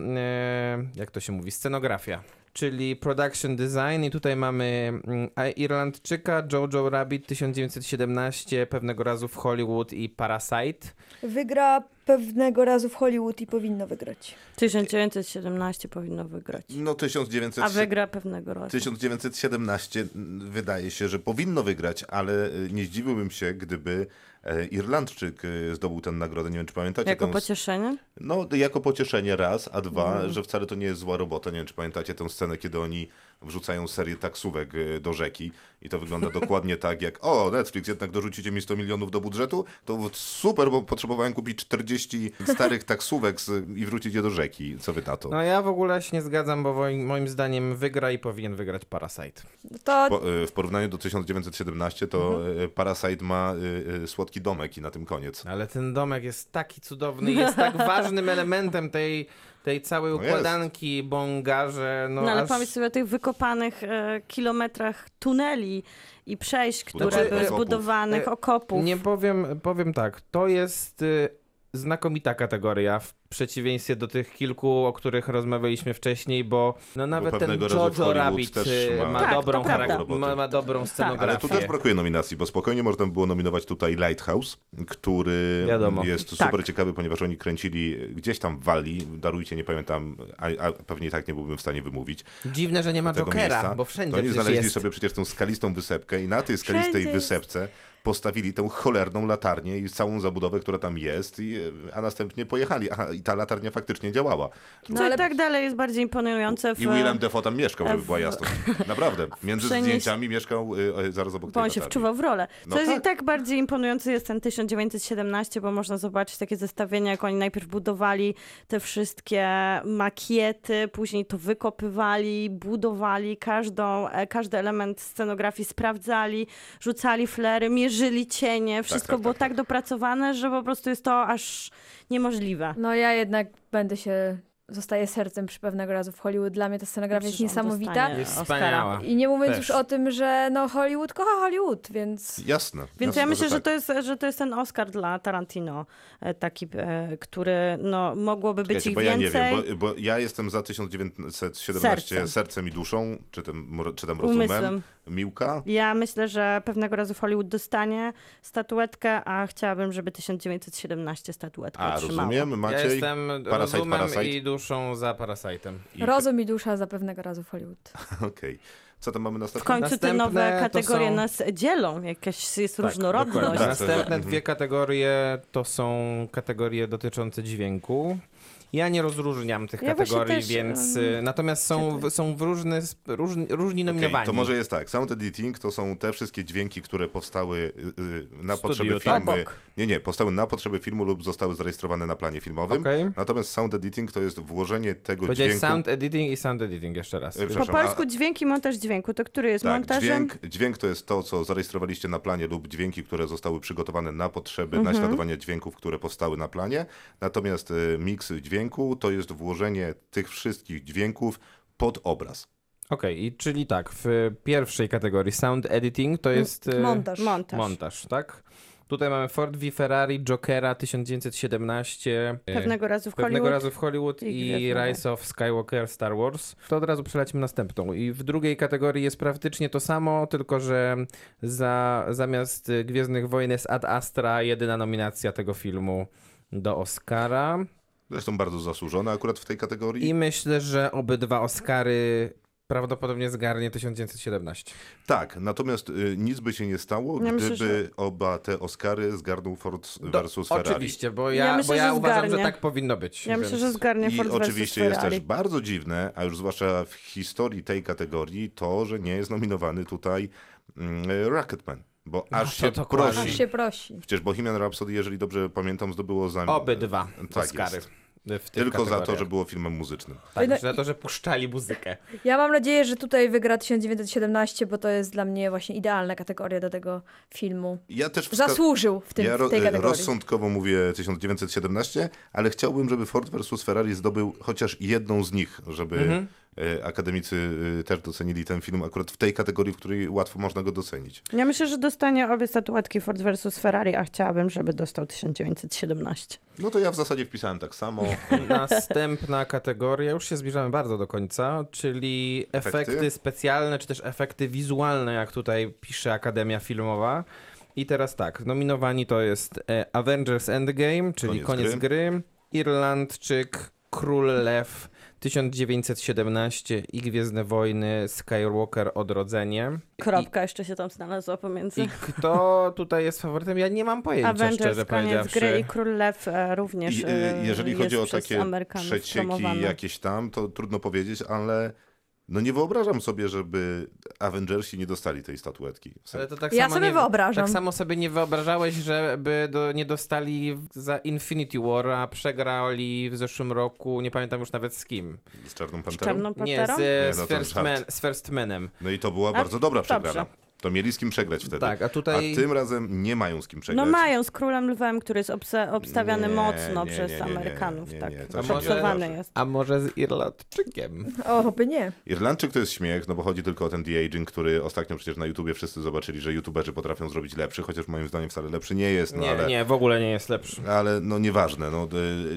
y, jak to się mówi, scenografia. Czyli production design i tutaj mamy mm, Irlandczyka, Jojo Rabbit 1917, pewnego razu w Hollywood i Parasite. Wygra pewnego razu w Hollywood i powinno wygrać. 1917 powinno wygrać. No 1900... A wygra pewnego razu. 1917 wydaje się, że powinno wygrać, ale y, nie zdziwiłbym się, gdyby Irlandczyk y, zdobył tę nagrodę. Nie wiem, czy pamiętacie Jako tę... pocieszenie? No, jako pocieszenie raz, a dwa, Mhm. że wcale to nie jest zła robota. Nie wiem, czy pamiętacie tę scenę, kiedy oni wrzucają serię taksówek y, do rzeki i to wygląda dokładnie tak jak o, Netflix, jednak dorzucicie mi 100 milionów do budżetu, to super, bo potrzebowałem kupić 40 starych taksówek z, i wrzucić je do rzeki. Co wy na to? No ja w ogóle się nie zgadzam, bo moim, zdaniem wygra i powinien wygrać Parasite. To Po, y, w porównaniu do 1917 to y, Parasite ma y, y, słodki domek i na tym koniec. Ale ten domek jest taki cudowny, jest tak ważnym elementem tej, tej całej No układanki bonga, że no, No, ale aż... pomyśl sobie o tych wykopanych e, kilometrach tuneli i przejść, które Znaczy, były okopów. zbudowanych, E, okopów. Nie powiem, powiem tak, to jest y, znakomita kategoria w przeciwieństwie do tych kilku, o których rozmawialiśmy wcześniej, bo no nawet ten razu w Jojo Rabbit y, ma- ma, Tak, dobrą ma, ma dobrą scenografię. Ale tu też brakuje nominacji, bo spokojnie można by było nominować tutaj Lighthouse, który Wiadomo. jest super Tak. ciekawy, ponieważ oni kręcili gdzieś tam w Walii, darujcie, nie pamiętam, a, a pewnie tak nie byłbym w stanie wymówić Dziwne, że nie ma tego Jokera, miejsca. bo wszędzie to oni znaleźli jest. sobie przecież tą skalistą wysepkę i na tej skalistej Wszędzie jest. Postawili tę cholerną latarnię i całą zabudowę, która tam jest, i, a następnie pojechali. Aha, i ta latarnia faktycznie działała. Co i tak dalej jest bardziej imponujące w... I Willem Defoe tam mieszkał, żeby w- była jasność. Naprawdę. Między przenieś- zdjęciami mieszkał y, zaraz obok Bo tej on się latarni. wczuwał w rolę. Co No jest i tak. tak bardziej imponujący jest ten 1917, bo można zobaczyć takie zestawienia, jak oni najpierw budowali te wszystkie makiety, później to wykopywali, budowali każdą, e, każdy element scenografii, sprawdzali, rzucali flery, mierzyli cienie. Wszystko tak, było tak, tak dopracowane, że po prostu jest to aż niemożliwe. No ja jednak będę się, zostaję sercem przy pewnego razu w Hollywood. Dla mnie ta scenografia jest niesamowita. Jest wspaniała. I nie mówiąc Też. już o tym, że no Hollywood kocha Hollywood, więc Jasne. Więc jasne, ja myślę, że tak. to, jest, że to jest ten Oscar dla Tarantino, e, taki, e, który no, mogłoby być Wiecie, ich bo ja nie więcej. wiem, bo, bo ja jestem za 1917 Sercem. sercem, i duszą, czy tam, mro- czy tam rozumem, Umysłem. Miłka. Ja myślę, że pewnego razu w Hollywood dostanie statuetkę, a chciałabym, żeby 1917 statuetkę A, otrzymało. rozumiem, Ja Maciej? jestem Parasite, rozumem Parasite? i duszą za Parasite'em. I- rozum i dusza za pewnego razu w Hollywood. Okej. Co tam mamy W następne? końcu te Następne nowe to kategorie są- nas dzielą, jakaś jest różnorodność. Dokładnie. Tak, Następne tak. dwie kategorie to są kategorie dotyczące dźwięku. Ja nie rozróżniam tych Ja kategorii, też, więc y, natomiast są, w- są w różny, różni, różni nominowani. to może jest tak. Sound editing to są te wszystkie dźwięki, które powstały y, y, na W potrzeby tak? filmu. Obok. Nie, nie, powstały na potrzeby filmu lub zostały zarejestrowane na planie filmowym. Okej. Natomiast sound editing to jest włożenie tego Powiedziałeś dźwięku. sound editing i sound editing jeszcze raz. E, Po polsku a- dźwięk i montaż dźwięku, to który jest Tak, montażem? dźwięk, dźwięk to jest to, co zarejestrowaliście na planie lub dźwięki, które zostały przygotowane na potrzeby Mhm. naśladowania dźwięków, które powstały na planie. Natomiast y, miks dźwięku to jest włożenie tych wszystkich dźwięków pod obraz. Okej, i czyli tak, w pierwszej kategorii sound editing to jest... e, Montaż. Montaż. Montaż, tak? Tutaj mamy Ford v Ferrari, Jokera 1917. e, Pewnego razu w Pewnego Hollywood. razu w Hollywood i i, Gwiezdne Rise of Skywalker Star Wars. To od razu przelecimy następną. I w drugiej kategorii jest praktycznie to samo, tylko że za, zamiast Gwiezdnych Wojen jest Ad Astra jedyna nominacja tego filmu do Oscara. Zresztą bardzo zasłużone akurat w tej kategorii. I myślę, że obydwa Oscary prawdopodobnie zgarnie 1917. Tak, natomiast y, nic by się nie stało, Ja gdyby myślę, że- oba te Oscary zgarnął Ford Do- versus Ferrari. Oczywiście, bo ja, Ja myślę, bo ja że uważam, zgarnie. że tak powinno być. Ja myślę, więc- że zgarnie I Ford oczywiście versus jest też bardzo dziwne, a już zwłaszcza w historii tej kategorii, to, że nie jest nominowany tutaj mm, Rocketman. Bo No, aż się prosi. Aż się prosi. Przecież Bohemian Rhapsody, jeżeli dobrze pamiętam, zdobyło za... Obydwa tak Oscary. jest. Tylko za to, że było filmem muzycznym. Tak, No za to, że puszczali muzykę. Ja mam nadzieję, że tutaj wygra 1917, bo to jest dla mnie właśnie idealna kategoria do tego filmu. Ja też wska- Zasłużył w, tym, ja w tej ro- kategorii. rozsądkowo mówię 1917, ale chciałbym, żeby Ford versus Ferrari zdobył chociaż jedną z nich, żeby Mhm. E, akademicy e, też docenili ten film akurat w tej kategorii, w której łatwo można go docenić. Ja myślę, że dostanie obie statuetki Ford versus Ferrari, a chciałabym, żeby dostał 1917. No to ja w zasadzie wpisałem tak samo. Następna kategoria, już się zbliżamy bardzo do końca, czyli efekty, Efekty? specjalne, czy też efekty wizualne, jak tutaj pisze Akademia Filmowa. I teraz tak, nominowani to jest e, Avengers Endgame, czyli Koniec koniec, gry. Irlandczyk, Król Lew 1917 i Gwiezdne Wojny, Skywalker Odrodzenie. Kropka jeszcze się tam znalazła pomiędzy. I kto tutaj jest faworytem? Ja nie mam pojęcia, szczerze Avengers, koniec powiedziawszy. gry i Król Lew e, również I, e, e, jeżeli chodzi jest o takie Amerykanów przecieki jakieś tam, to trudno powiedzieć, ale no nie wyobrażam sobie, żeby Avengersi nie dostali tej statuetki. Ale to tak Ja samo sobie nie, wyobrażam. Tak samo sobie nie wyobrażałeś, żeby do, nie dostali za Infinity War, a przegrali w zeszłym roku, nie pamiętam już nawet z kim. Z Czarną Z Panterą? Czarną Nie, Panterą? z, Nie, z, no to First. Man, z First Manem. No i to była A, bardzo dobra dobrze. To mieli z kim przegrać wtedy. Tak, a tutaj... A tym razem nie mają z kim przegrać. No mają z Królem Lwem, który jest obsa- obstawiany Nie, mocno nie, przez nie, Amerykanów. nie, tak. Szacowany wydarzy. jest. A może z Irlandczykiem? O, by nie. Irlandczyk to jest śmiech, no bo chodzi tylko o ten de-aging, który ostatnio przecież na YouTubie wszyscy zobaczyli, że YouTuberzy potrafią zrobić lepszy, chociaż moim zdaniem wcale lepszy nie jest, no Nie, ale... nie, w ogóle nie jest lepszy. Ale no nieważne, no, y,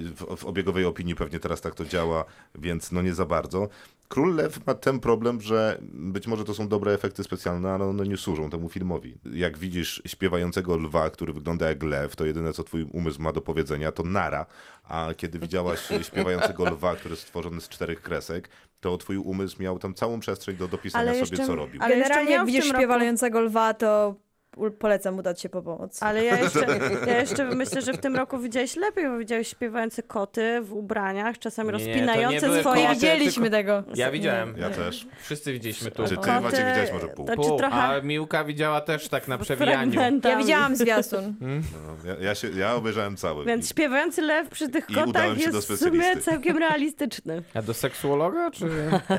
w, w obiegowej opinii pewnie teraz tak to działa, więc no nie za bardzo. Król Lew ma ten problem, że być może to są dobre efekty specjalne, ale one nie służą temu filmowi. Jak widzisz śpiewającego lwa, który wygląda jak lew, to jedyne co twój umysł ma do powiedzenia to nara, a kiedy widziałaś śpiewającego lwa, który jest stworzony z czterech kresek, to twój umysł miał tam całą przestrzeń do dopisania Ale sobie, jeszcze- co robił. Ale Generalnie jak widzisz roku- śpiewającego lwa, to polecam mu dać się po pomoc. Ale ja jeszcze, ja jeszcze myślę, że w tym roku widziałeś lepiej, bo widziałeś śpiewające koty w ubraniach, czasami Nie, nie rozpinające były swoje... Nie koty, widzieliśmy tego. Ja widziałem. Ja też. Wszyscy widzieliśmy tu. Czy ty, Koty- Maciek, widziałeś może pół? to- Pół, trochę- A Miłka widziała też tak na przewijaniu. fragmentami. Ja widziałam zwiastun. No, ja, ja, się, ja obejrzałem cały. Więc śpiewający lew przy tych kotach jest w sumie całkiem realistyczny. A do seksuologa, czy...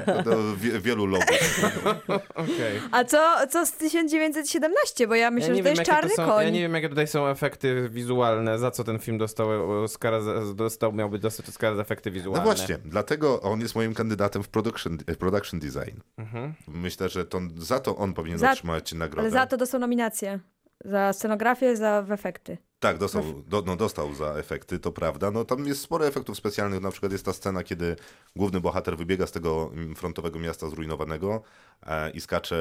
Do, do wie, wielu logów. Okej. A co, co z 1917? Bo ja myślę, że to jest jakie czarny są, koń. Ja nie wiem, jakie tutaj są efekty wizualne, za co ten film dostał Oscara, dostał, miałby dostać Oscara za efekty No wizualne. właśnie, dlatego on jest moim kandydatem w production, production design. Mhm. Myślę, że to, za to on powinien Za- otrzymać nagrodę. Ale za to dostał nominację. Za scenografię, za efekty. Tak, dostał, do, no, dostał za efekty, to prawda. No tam jest sporo efektów specjalnych, na przykład jest ta scena, kiedy główny bohater wybiega z tego frontowego miasta zrujnowanego e, i skacze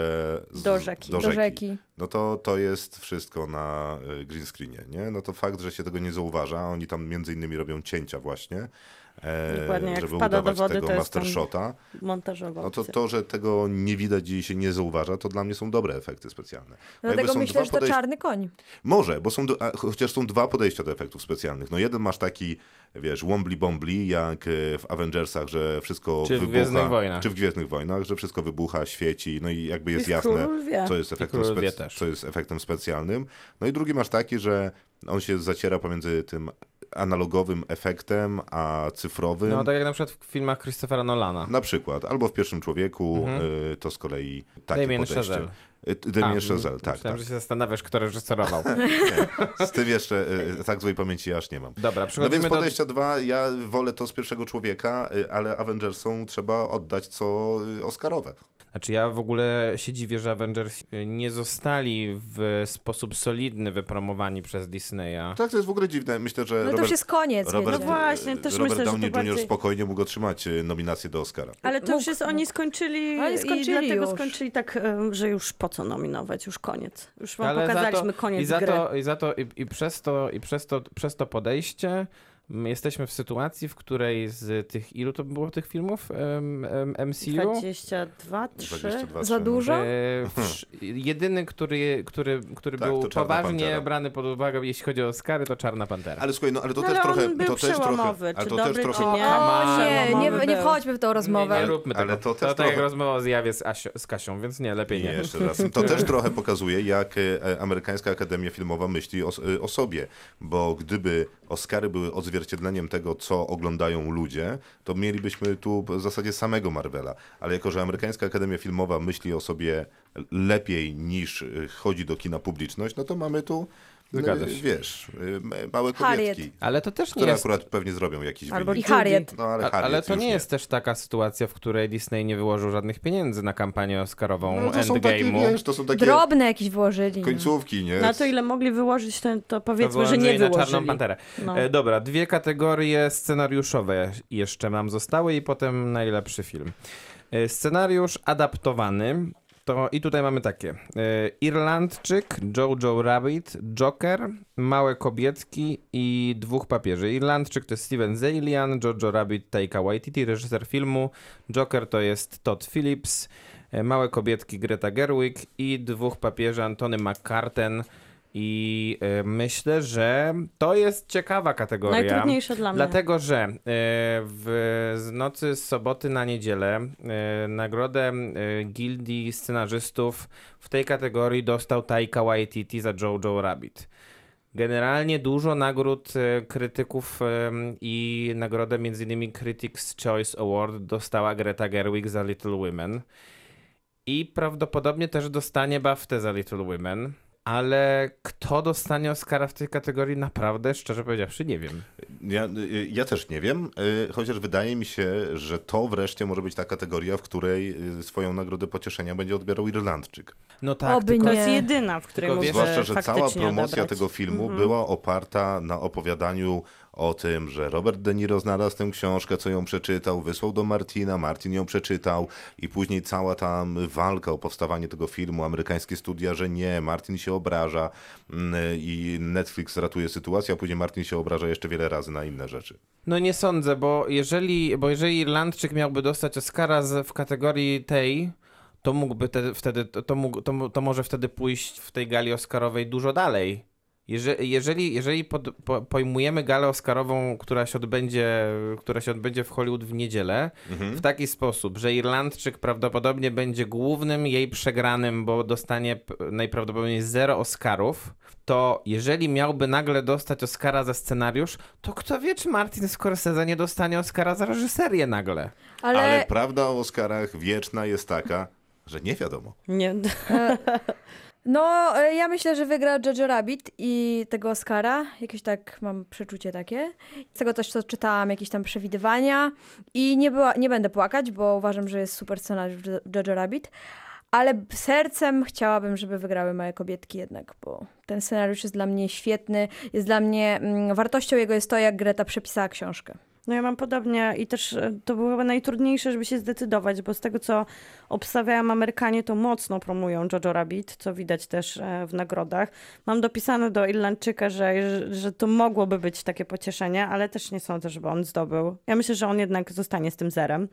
z, Do rzeki. Do Do rzeki. rzeki. No to, to jest wszystko na y, green screenie, nie? No to fakt, że się tego nie zauważa, oni tam między innymi robią cięcia właśnie, e, Dokładnie, jak żeby wpada do udawać wody, tego to jest master ten shota. Montażowa No to to, że tego nie widać i się nie zauważa, to dla mnie są dobre efekty specjalne. Dlatego są myślę, że to podejścia- czarny koń. Może, bo są, do, chociaż są dwa podejścia do efektów specjalnych. No jeden masz taki, wiesz, wombly bombly, jak e, w Avengersach, że wszystko Czy w wybucha. Gwiezdnych Wojnach. Czy w Gwiezdnych Wojnach, że wszystko wybucha, świeci, no i jakby jest w jasne, co jest, efektem też. co jest efektem specjalnym. No i drugi masz taki, że on się zaciera pomiędzy tym analogowym efektem, a cyfrowym. No tak jak na przykład w filmach Christophera Nolana. Na przykład, albo w pierwszym człowieku, Mhm. y, to z kolei takie Damien podejście. Chazelle. Y, Damien Chazelle, tak, Myślałem, tak. że się zastanawiasz, kto reżyserował. Nie, z tym jeszcze y, tak złej pamięci aż nie mam. Dobra, No więc do... podejścia dwa, ja wolę to z pierwszego człowieka, ale Avengersom trzeba oddać co Oscarowe. Znaczy ja w ogóle się dziwię, że Avengers nie zostali w sposób solidny wypromowani przez Disneya. Tak, to jest w ogóle dziwne. Myślę, że No to Robert, już jest koniec. Robert. No właśnie, też Robert myślę, że to Downey Jr. bardziej- spokojnie mógł otrzymać e, nominację do Oscara. Ale to już Mógł, jest, oni skończyli, Oni i skończyli dlatego już. skończyli tak, em, że już po co nominować, już koniec. Już wam Ale za pokazaliśmy to, koniec i za gry. to, i za to i, i przez to i przez to przez to podejście jesteśmy w sytuacji, w której z tych ilu to było tych filmów MCU? 22, 3. 22, Za trzy, dużo? E, jedyny, który, który, który Tak, był to poważnie Pantera. brany pod uwagę, jeśli chodzi o Oscary, to Czarna Pantera. Ale słuchaj, no ale to No, też ale trochę... był to też trochę, ale to też dobry, trochę, czy nie. O nie, nie, nie był. wchodźmy w tą rozmowę. Nie, nie róbmy Ale tego. to To, też tak trochę- jak rozmowa o zjawie z, Asio, z Kasią, więc nie, lepiej Nie, nie. jeszcze raz. To też trochę pokazuje, jak e, Amerykańska Akademia Filmowa myśli o, o sobie, bo gdyby Oscary były odzwierciedleniem tego, co oglądają ludzie, to mielibyśmy tu w zasadzie samego Marvela. Ale jako, że Amerykańska Akademia Filmowa myśli o sobie lepiej niż e, chodzi do kina publiczność, no to mamy tu, Zgadza się. wiesz, e, małe Harriet. kobietki, Ale to też nie które jest... akurat pewnie zrobią jakiś Albo wynik. I Harriet. No, ale, A, ale Harriet to już nie jest też taka sytuacja, w której Disney nie wyłożył żadnych pieniędzy na kampanię Oscarową No, to są takie, Endgame'u. wiesz, to są takie Drobne jakieś włożyli. no. końcówki, nie? Na to, ile mogli wyłożyć, to, to To powiedzmy, że nie wyłączyli na wyłożyli. Czarną Panterę. No. E, dobra, dwie kategorie scenariuszowe jeszcze nam zostały i potem najlepszy film. E, scenariusz adaptowany. To i tutaj mamy takie. E, Irlandczyk, Jojo Rabbit, Joker, Małe Kobietki i Dwóch Papieży. Irlandczyk to jest Steven Zalian, Jojo Rabbit Taika Waititi, reżyser filmu. Joker to jest Todd Phillips, e, Małe Kobietki Greta Gerwig i Dwóch Papieży Antony McCarten. I e, myślę, że to jest ciekawa kategoria. Najtrudniejsze dla mnie. Dlatego, że e, w z nocy z soboty na niedzielę e, nagrodę Gildii Scenarzystów w tej kategorii dostał Taika Waititi za Jojo Rabbit. Generalnie dużo nagród krytyków i nagrodę m.in. Critics' Choice Award dostała Greta Gerwig za Little Women. I prawdopodobnie też dostanie BAFTę za Little Women. Ale kto dostanie Oscara w tej kategorii, naprawdę, szczerze powiedziawszy, nie wiem. Ja, y, ja też nie wiem, y, chociaż wydaje mi się, że to wreszcie może być ta kategoria, w której y, swoją nagrodę pocieszenia będzie odbierał Irlandczyk. No tak, Oby tylko To nie. jest jedyna, w której Tylko Zwłaszcza, że cała promocja odebrać. tego filmu Mhm. była oparta na opowiadaniu o tym, że Robert De Niro znalazł tę książkę, co ją przeczytał, wysłał do Martina, Martin ją przeczytał i później cała tam walka o powstawanie tego filmu, amerykańskie studia, że nie, Martin się obraża mm, i Netflix ratuje sytuację, a później Martin się obraża jeszcze wiele razy na inne rzeczy. No nie sądzę, bo jeżeli, bo jeżeli Irlandczyk miałby dostać Oscara w kategorii tej, to mógłby te, wtedy, to, to, mógł, to, to może wtedy pójść w tej gali Oscarowej dużo dalej. Jeżeli, jeżeli, jeżeli pod, po, pojmujemy galę Oscarową, która się, odbędzie, która się odbędzie w Hollywood w niedzielę, w taki sposób, że Irlandczyk prawdopodobnie będzie głównym jej przegranym, bo dostanie najprawdopodobniej zero Oscarów, to jeżeli miałby nagle dostać Oscara za scenariusz, to kto wie, czy Martin Scorsese nie dostanie Oscara za reżyserię nagle. Ale, Ale prawda o Oscarach wieczna jest taka, że nie wiadomo. Nie, no, e, ja myślę, że wygra Jojo Rabbit i tego Oscara. Jakieś tak mam przeczucie takie. Z tego też, co czytałam, jakieś tam przewidywania. I nie, była, nie będę płakać, bo uważam, że jest super scenariusz Jo- Jojo Rabbit. Ale sercem chciałabym, żeby wygrały małe kobietki jednak, bo ten scenariusz jest dla mnie świetny. Jest dla mnie, mm, wartością jego jest to, jak Greta przepisała książkę. No ja mam podobnie i też e, to było chyba najtrudniejsze, żeby się zdecydować, bo z tego, co obstawiałam Amerykanie, to mocno promują Jojo Rabbit, co widać też e, w nagrodach. Mam dopisane do Irlandczyka, że, że to mogłoby być takie pocieszenie, ale też nie sądzę, żeby on zdobył. Ja myślę, że on jednak zostanie z tym zerem.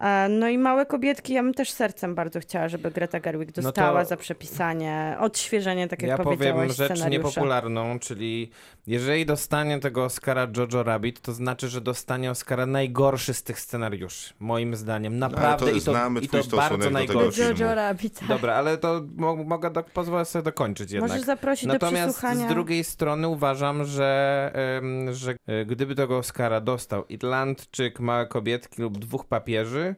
E, No i małe kobietki, ja bym też sercem bardzo chciała, żeby Greta Gerwig No dostała to- za przepisanie, odświeżenie, tak jak ja powiedziałaś, powiem rzecz scenariusza. niepopularną, czyli jeżeli dostanie tego Oscara Jojo Rabbit, to znaczy, że dostanie Oscara najgorszy z tych scenariuszy, moim zdaniem. Naprawdę to i to, znamy i to bardzo do najgorszy. Jojo Rabbit. Dobra, ale to mo mogę do, pozwolę sobie dokończyć jednak. Możesz zaprosić do Natomiast przesłuchania. z drugiej strony uważam, że, że e, gdyby tego Oscara dostał Irlandczyk, Małe Kobietki lub Dwóch Papieży,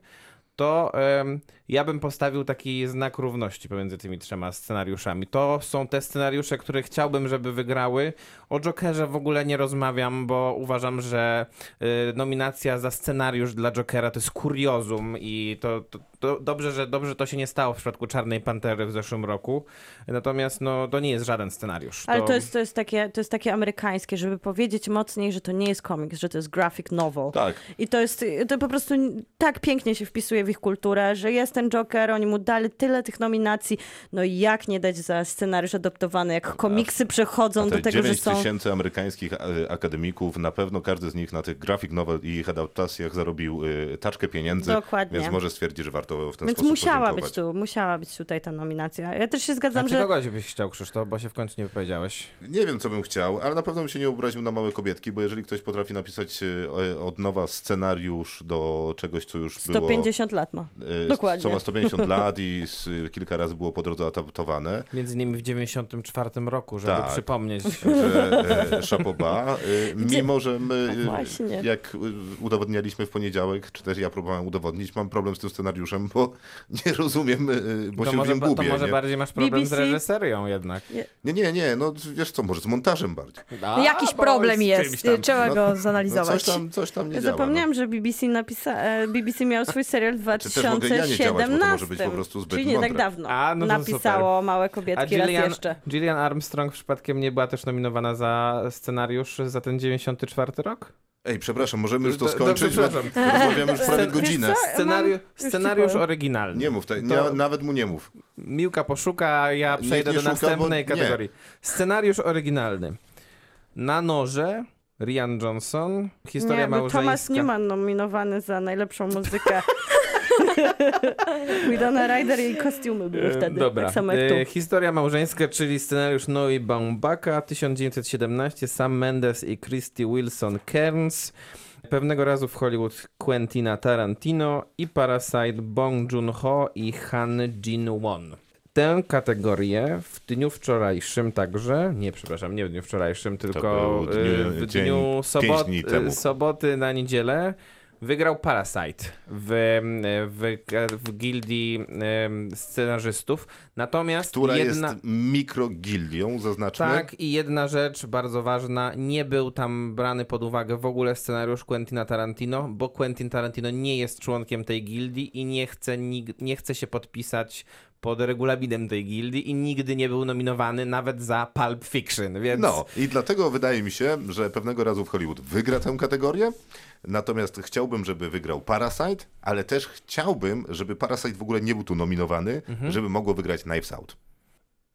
to ja bym postawił taki znak równości pomiędzy tymi trzema scenariuszami. To są te scenariusze, które chciałbym, żeby wygrały. O Jokerze w ogóle nie rozmawiam, bo uważam, że y, nominacja za scenariusz dla Jokera to jest kuriozum i to, to, to dobrze, że dobrze to się nie stało w przypadku Czarnej Pantery w zeszłym roku. Natomiast no, to nie jest żaden scenariusz. Ale to jest, to, jest takie, to jest takie amerykańskie, żeby powiedzieć mocniej, że to nie jest komiks, że to jest graphic novel. Tak. I to jest, to po prostu tak pięknie się wpisuje w ich kulturę, że jest ten Joker, oni mu dali tyle tych nominacji, no i jak nie dać za scenariusz adoptowany, jak komiksy przechodzą do te tego, że 9 są... tysięcy amerykańskich e, akademików, na pewno każdy z nich na tych graphic novel i ich adaptacjach zarobił y, taczkę pieniędzy, Dokładnie. więc może stwierdzi, że warto w ten Więc sposób musiała podziękować. być, tu, musiała być tutaj ta nominacja. Ja też się zgadzam, że... kogoś byś chciał, Krzysztof, bo się w końcu nie wypowiedziałeś. Nie wiem, co bym chciał, ale na pewno bym się nie obraził na małe kobietki, bo jeżeli ktoś potrafi napisać e, od nowa scenariusz do czegoś, co już było... 150 lat ma. e, Dokładnie. Co ma 150 lat i z, kilka razy było po drodze adaptowane. Między innymi w 94 roku, żeby tak, przypomnieć. Że e, e mimo że my, e, jak udowodnialiśmy w poniedziałek, czy też ja próbowałem udowodnić, mam problem z tym scenariuszem, bo nie rozumiem, e, bo to się może, w nim gubię. To może nie? bardziej masz problem BBC? z reżyserią jednak. Nie, nie, nie, no wiesz co, może z montażem bardziej. A, no Jakiś problem jest, trzeba no, go zanalizować. No, coś, tam, coś tam nie ja działa. No. Zapomniałam, że BBC, napisa- BBC miał swój serial znaczy, w 2007 działać, bo to 2017. może być po prostu zbyt Czyli nie tak mądre. dawno. A, no Napisało Małe A Kobietki raz jeszcze. Gillian Armstrong przypadkiem nie była też nominowana za scenariusz za ten 94 rok? Ej, przepraszam, możemy już to skończyć, dobrze, rozmawiamy już prawie godzinę. Scenariusz, scenariusz oryginalny. Nie mów, te, To- nie, nawet mu nie mów. Miłka poszuka, a ja przejdę nie do szuka, następnej nie. kategorii. Scenariusz oryginalny. Na noże Rian Johnson, historia Nie, był małżeńska. Thomas Newman nominowany za najlepszą muzykę. Widona Ryder i kostiumy były E, wtedy, Dobra. tak samo jak tu. E, Historia małżeńska, czyli scenariusz Noe Baumbaka, 1917, Sam Mendes i Christy Wilson Cairns. Pewnego razu w Hollywood Quentina Tarantino i Parasite Bong Joon-ho i Han Jin-won. Tę kategorię w dniu wczorajszym także, nie przepraszam, nie w dniu wczorajszym, tylko dniu- w dniu sobot, soboty na niedzielę wygrał Parasite w, w, w gildii scenarzystów. Natomiast Która jedna, jest mikrogildią, zaznaczmy. tak, i jedna rzecz bardzo ważna, nie był tam brany pod uwagę w ogóle scenariusz Quentina Tarantino, bo Quentin Tarantino nie jest członkiem tej gildii i nie chce, nig- nie chce się podpisać pod regulaminem tej gildii i nigdy nie był nominowany nawet za Pulp Fiction, więc... No i dlatego wydaje mi się, że pewnego razu w Hollywood wygra tę kategorię, natomiast chciałbym, żeby wygrał Parasite, ale też chciałbym, żeby Parasite w ogóle nie był tu nominowany, Mhm. żeby mogło wygrać Knives Out.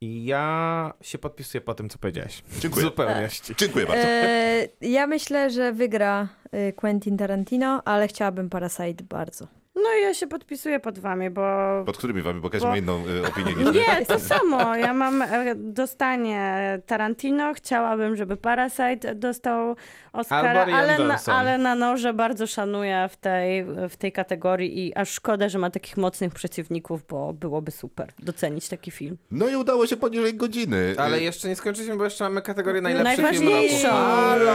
I ja się podpisuję po tym, co powiedziałeś. Dziękuję. W zupełności. Dziękuję bardzo. E, ja myślę, że wygra e, Quentin Tarantino, ale chciałabym Parasite bardzo. No i ja się podpisuję pod wami, bo... Pod którymi wami, bo każdy bo- ma inną y, opinię niż. Nie, to samo. Ja mam e, dostanie Tarantino. Chciałabym, żeby Parasite dostał Oscara, ale na, ale na noże bardzo szanuję w tej, w tej kategorii i aż szkoda, że ma takich mocnych przeciwników, bo byłoby super docenić taki film. No i udało się poniżej godziny. Ale jeszcze nie skończyliśmy, bo jeszcze mamy kategorię najlepszy film roku. Najważniejszą. Halo!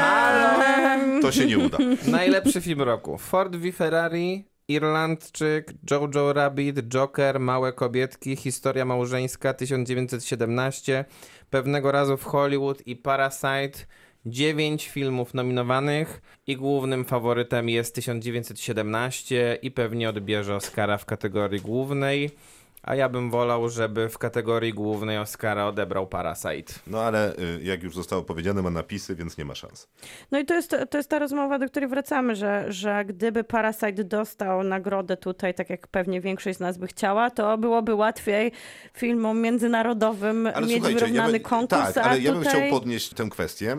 Halo! To się nie uda. Najlepszy film roku. Ford v Ferrari, Irlandczyk, Jojo Rabbit, Joker, Małe Kobietki, Historia Małżeńska 1917, Pewnego razu w Hollywood i Parasite. Dziewięć filmów nominowanych i głównym faworytem jest 1917 i pewnie odbierze Oscara w kategorii głównej. A ja bym wolał, żeby w kategorii głównej Oscara odebrał Parasite. No ale y, jak już zostało powiedziane, ma napisy, więc nie ma szans. No i to jest, to jest ta rozmowa, do której wracamy, że, że gdyby Parasite dostał nagrodę tutaj, tak jak pewnie większość z nas by chciała, to byłoby łatwiej filmom międzynarodowym Ale mieć słuchajcie, wyrównany ja by, konkurs, Tak, ale ja bym tutaj... chciał podnieść tę kwestię,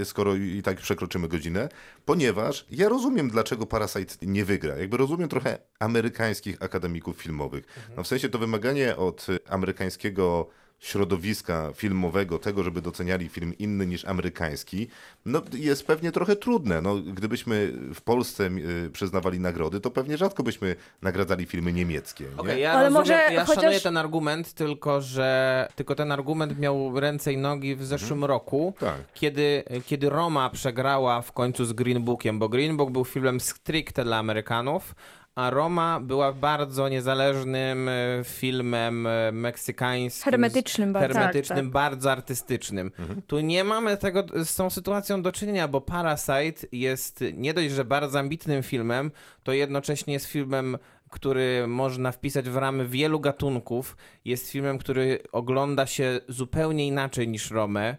y, skoro i tak przekroczymy godzinę, ponieważ ja rozumiem, dlaczego Parasite nie wygra. Jakby rozumiem trochę amerykańskich akademików filmowych. No w sensie to wymaganie od amerykańskiego środowiska filmowego, tego, żeby doceniali film inny niż amerykański, no jest pewnie trochę trudne. No, gdybyśmy w Polsce y, przyznawali nagrody, to pewnie rzadko byśmy nagradzali filmy niemieckie. Nie? Okej, ja Ale rozumiem, może ja chociaż- szanuję ten argument, tylko że tylko ten argument miał ręce i nogi w zeszłym roku, Tak. kiedy, kiedy Roma przegrała w końcu z Green Bookiem, bo Green Book był filmem stricte dla Amerykanów, a Roma była bardzo niezależnym e, filmem e, meksykańskim. Hermetycznym bardzo. hermetycznym, Tak, tak. bardzo artystycznym. Tu nie mamy tego z tą sytuacją do czynienia, bo Parasite jest nie dość, że bardzo ambitnym filmem, to jednocześnie jest filmem który można wpisać w ramy wielu gatunków. Jest filmem, który ogląda się zupełnie inaczej niż Romę,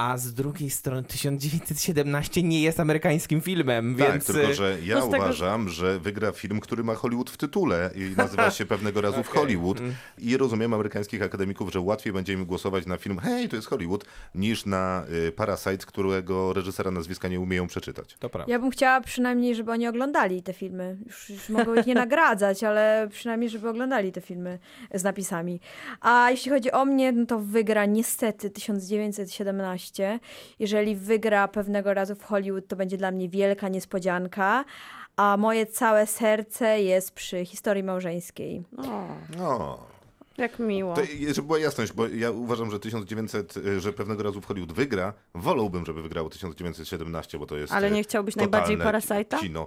a z drugiej strony 1917 nie jest amerykańskim filmem, Tak, więc... tylko że ja No z tego- uważam, że wygra film, który ma Hollywood w tytule i nazywa się pewnego razu w Hollywood. Mm. I rozumiem amerykańskich akademików, że łatwiej będzie im głosować na film hej, to jest Hollywood, niż na y, Parasite, którego reżysera nazwiska nie umieją przeczytać. To prawda. Ja bym chciała przynajmniej, żeby oni oglądali te filmy. Już, już mogą ich nie nagradzać, ale przynajmniej, żeby oglądali te filmy z napisami. A jeśli chodzi o mnie, no to wygra niestety 1917. Jeżeli wygra pewnego razu w Hollywood, to będzie dla mnie wielka niespodzianka. A moje całe serce jest przy historii małżeńskiej. O, No. jak miło. To, żeby była jasność, bo ja uważam, że 1900, y, że pewnego razu w Hollywood wygra. Wolałbym, żeby wygrało 1917, bo to jest. Ale y, nie chciałbyś najbardziej Parasite'a? Kino.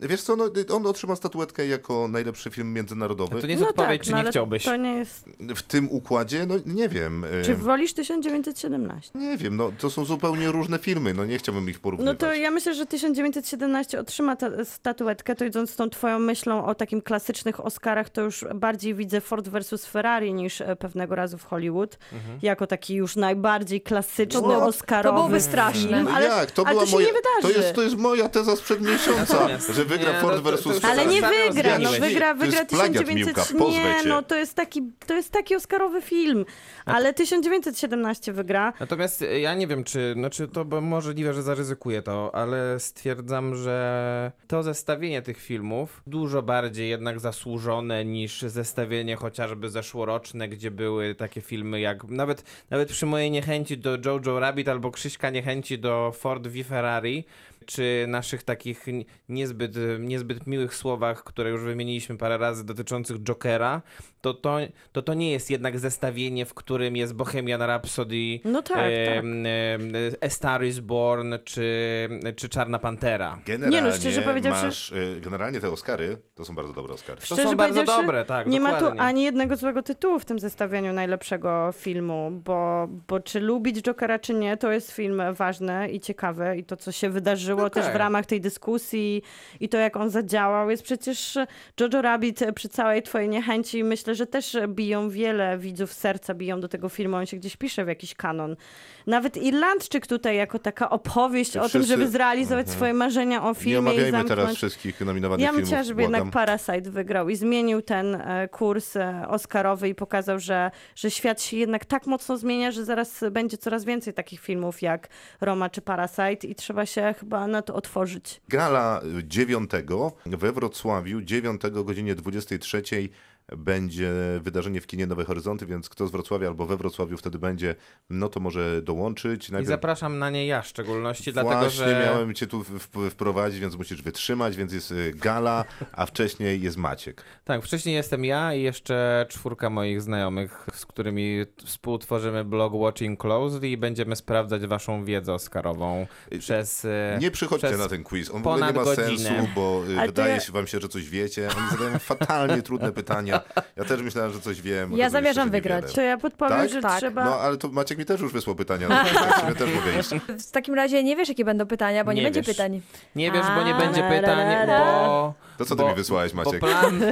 Wiesz co, no, on otrzyma statuetkę jako najlepszy film międzynarodowy. To nie jest no odpowiedź, tak, czy no, nie chciałbyś. To nie jest... W tym układzie, no nie wiem. Czy wolisz 1917? Nie wiem, no to są zupełnie różne filmy, no nie chciałbym ich No porównywać. to ja myślę, że 1917 otrzyma tę statuetkę, to idąc z tą twoją myślą o takim klasycznych Oscarach, to już bardziej widzę Ford versus Ferrari niż e, pewnego razu w Hollywood, Mhm. jako taki już najbardziej klasyczny, No, to Oscarowy byłoby Mm, straszne. film. No Ale, jak? To ale była to się moja, nie wydarzy. To jest, to jest moja teza sprzed miesiąca, Natomiast- że wygra nie, Ford no to- versus ale nie wygra, no wygra, wygra plagiat, 1900... Miłka, pozwę Nie, no to jest taki, to jest taki Oscarowy film, ale 1917 wygra. Natomiast e, ja nie wiem, czy, znaczy to bo możliwe, że zaryzykuję to, ale stwierdzam, że to zestawienie tych filmów dużo bardziej jednak zasłużone niż zestawienie chociażby zeszłoroczne, gdzie były takie filmy jak nawet, nawet przy mojej niechęci do Jojo Rabbit albo Krzyśka niechęci do Ford v Ferrari, czy naszych takich niezbyt, niezbyt miłych słowach, które już wymieniliśmy parę razy dotyczących Jokera, to to, to, to nie jest jednak zestawienie, w którym jest Bohemian Rhapsody, No tak, tak. em, em, A Star is Born czy, czy Czarna Pantera. Generalnie Nie no, szczerze powiedziawszy- masz, y, generalnie te Oscary, to są bardzo dobre Oscary. To są bardzo dobre, tak, Nie ma tu dokładnie. ani jednego złego tytułu w tym zestawieniu najlepszego filmu, bo, bo czy lubić Jokera, czy nie, to jest film ważny i ciekawy i to, co się wydarzyło Okej. też w ramach tej dyskusji i to, jak on zadziałał, jest przecież Jojo Rabbit przy całej twojej niechęci myślę, że też biją wiele widzów serca, biją do tego filmu, on się gdzieś pisze w jakiś kanon. Nawet Irlandczyk tutaj jako taka opowieść Ty o tym, wszyscy- żeby zrealizować swoje marzenia o Nie filmie i omawiajmy zamknąć... teraz wszystkich nominowanych Ja bym filmów, chciała, żeby błagam. jednak Parasite wygrał i zmienił ten e, kurs e, Oscarowy i pokazał, że, że świat się jednak tak mocno zmienia, że zaraz będzie coraz więcej takich filmów jak Roma czy Parasite i trzeba się chyba na to otworzyć. Gala 9 we Wrocławiu, 9 o godzinie 23 będzie wydarzenie w kinie Nowe Horyzonty, więc kto z Wrocławia albo we Wrocławiu wtedy będzie, no to może dołączyć. I zapraszam na nie ja w szczególności, dlatego Właśnie że... miałem cię tu wprowadzić, więc musisz wytrzymać, więc jest y, gala, a wcześniej jest Maciek. Tak, wcześniej jestem ja i jeszcze czwórka moich znajomych, z którymi współtworzymy blog Watching Closely i będziemy sprawdzać waszą wiedzę oscarową przez... e, Nie przychodźcie przez na ten quiz, on w ogóle nie ma godzinę. sensu, bo y, Ale wydaje się wam się, że coś wiecie. Oni zadają fatalnie trudne pytania. Ja też myślałem, że coś wiem. Ja zamierzam wygrać. To ja podpowiem, Tak? że Tak. trzeba... No, ale to Maciek mi też już wysłał pytania, no, w sumie też mogę iść. W takim razie nie wiesz, jakie będą pytania, bo nie, Nie będzie pytań. Nie wiesz, bo nie będzie pytań, bo... To co ty bo- mi wysłałeś, Maciek? plan...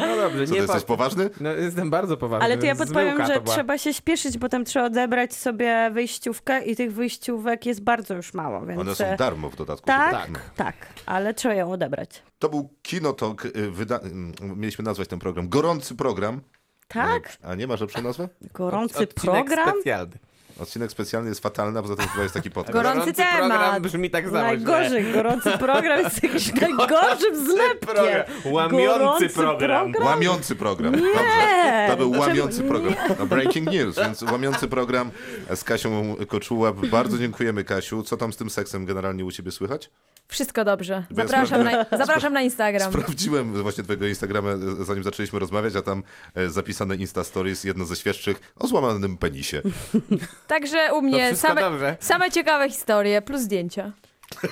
No dobrze, Co, nie jesteś poważny? No, jestem bardzo poważny. Ale to ja podpowiem, że była. trzeba się śpieszyć, bo tam trzeba odebrać sobie wyjściówkę i tych wyjściówek jest bardzo już mało, więc... One są e, darmo w dodatku. Tak, Tak. tak, ale trzeba ją odebrać. To był Kinotok, y, wyda- mm, mieliśmy nazwać ten program, gorący program. Tak? A nie masz lepszą nazwę? Gorący Odcinek program? specjalny. Odcinek specjalny jest fatalny, a poza tym chyba jest taki podcast. Gorący program temat. brzmi tak samo źle. Najgorzej, gorący program jest jakimś najgorszym zlepkiem. program. Łamiący Gorący program. Łamiący program. Dobrze. To był łamiący program. No, breaking news, więc łamiący program z Kasią Koczułap. Bardzo dziękujemy, Kasiu. Co tam z tym seksem generalnie u ciebie słychać? Wszystko dobrze. Zapraszam na, zapraszam na Instagram. Sprawdziłem właśnie twojego Instagrama, zanim zaczęliśmy rozmawiać, a tam e, zapisane Insta Stories, jedno ze świeższych, o złamanym penisie. Także u mnie same, dobrze. same ciekawe historie plus zdjęcia.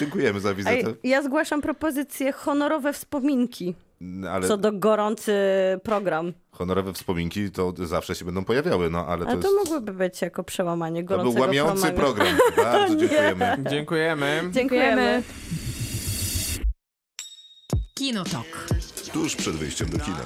Dziękujemy za Ej, wizytę. ja zgłaszam propozycję honorowe wspominki, Ale co do gorący program. honorowe wspominki to zawsze się będą pojawiały, no ale to, Ale to jest... mogłoby być jako przełamanie To gorącego był łamiący programu. program. Bardzo dziękujemy. Dziękujemy. Dziękujemy. Kinotok. Tuż przed wyjściem do kina.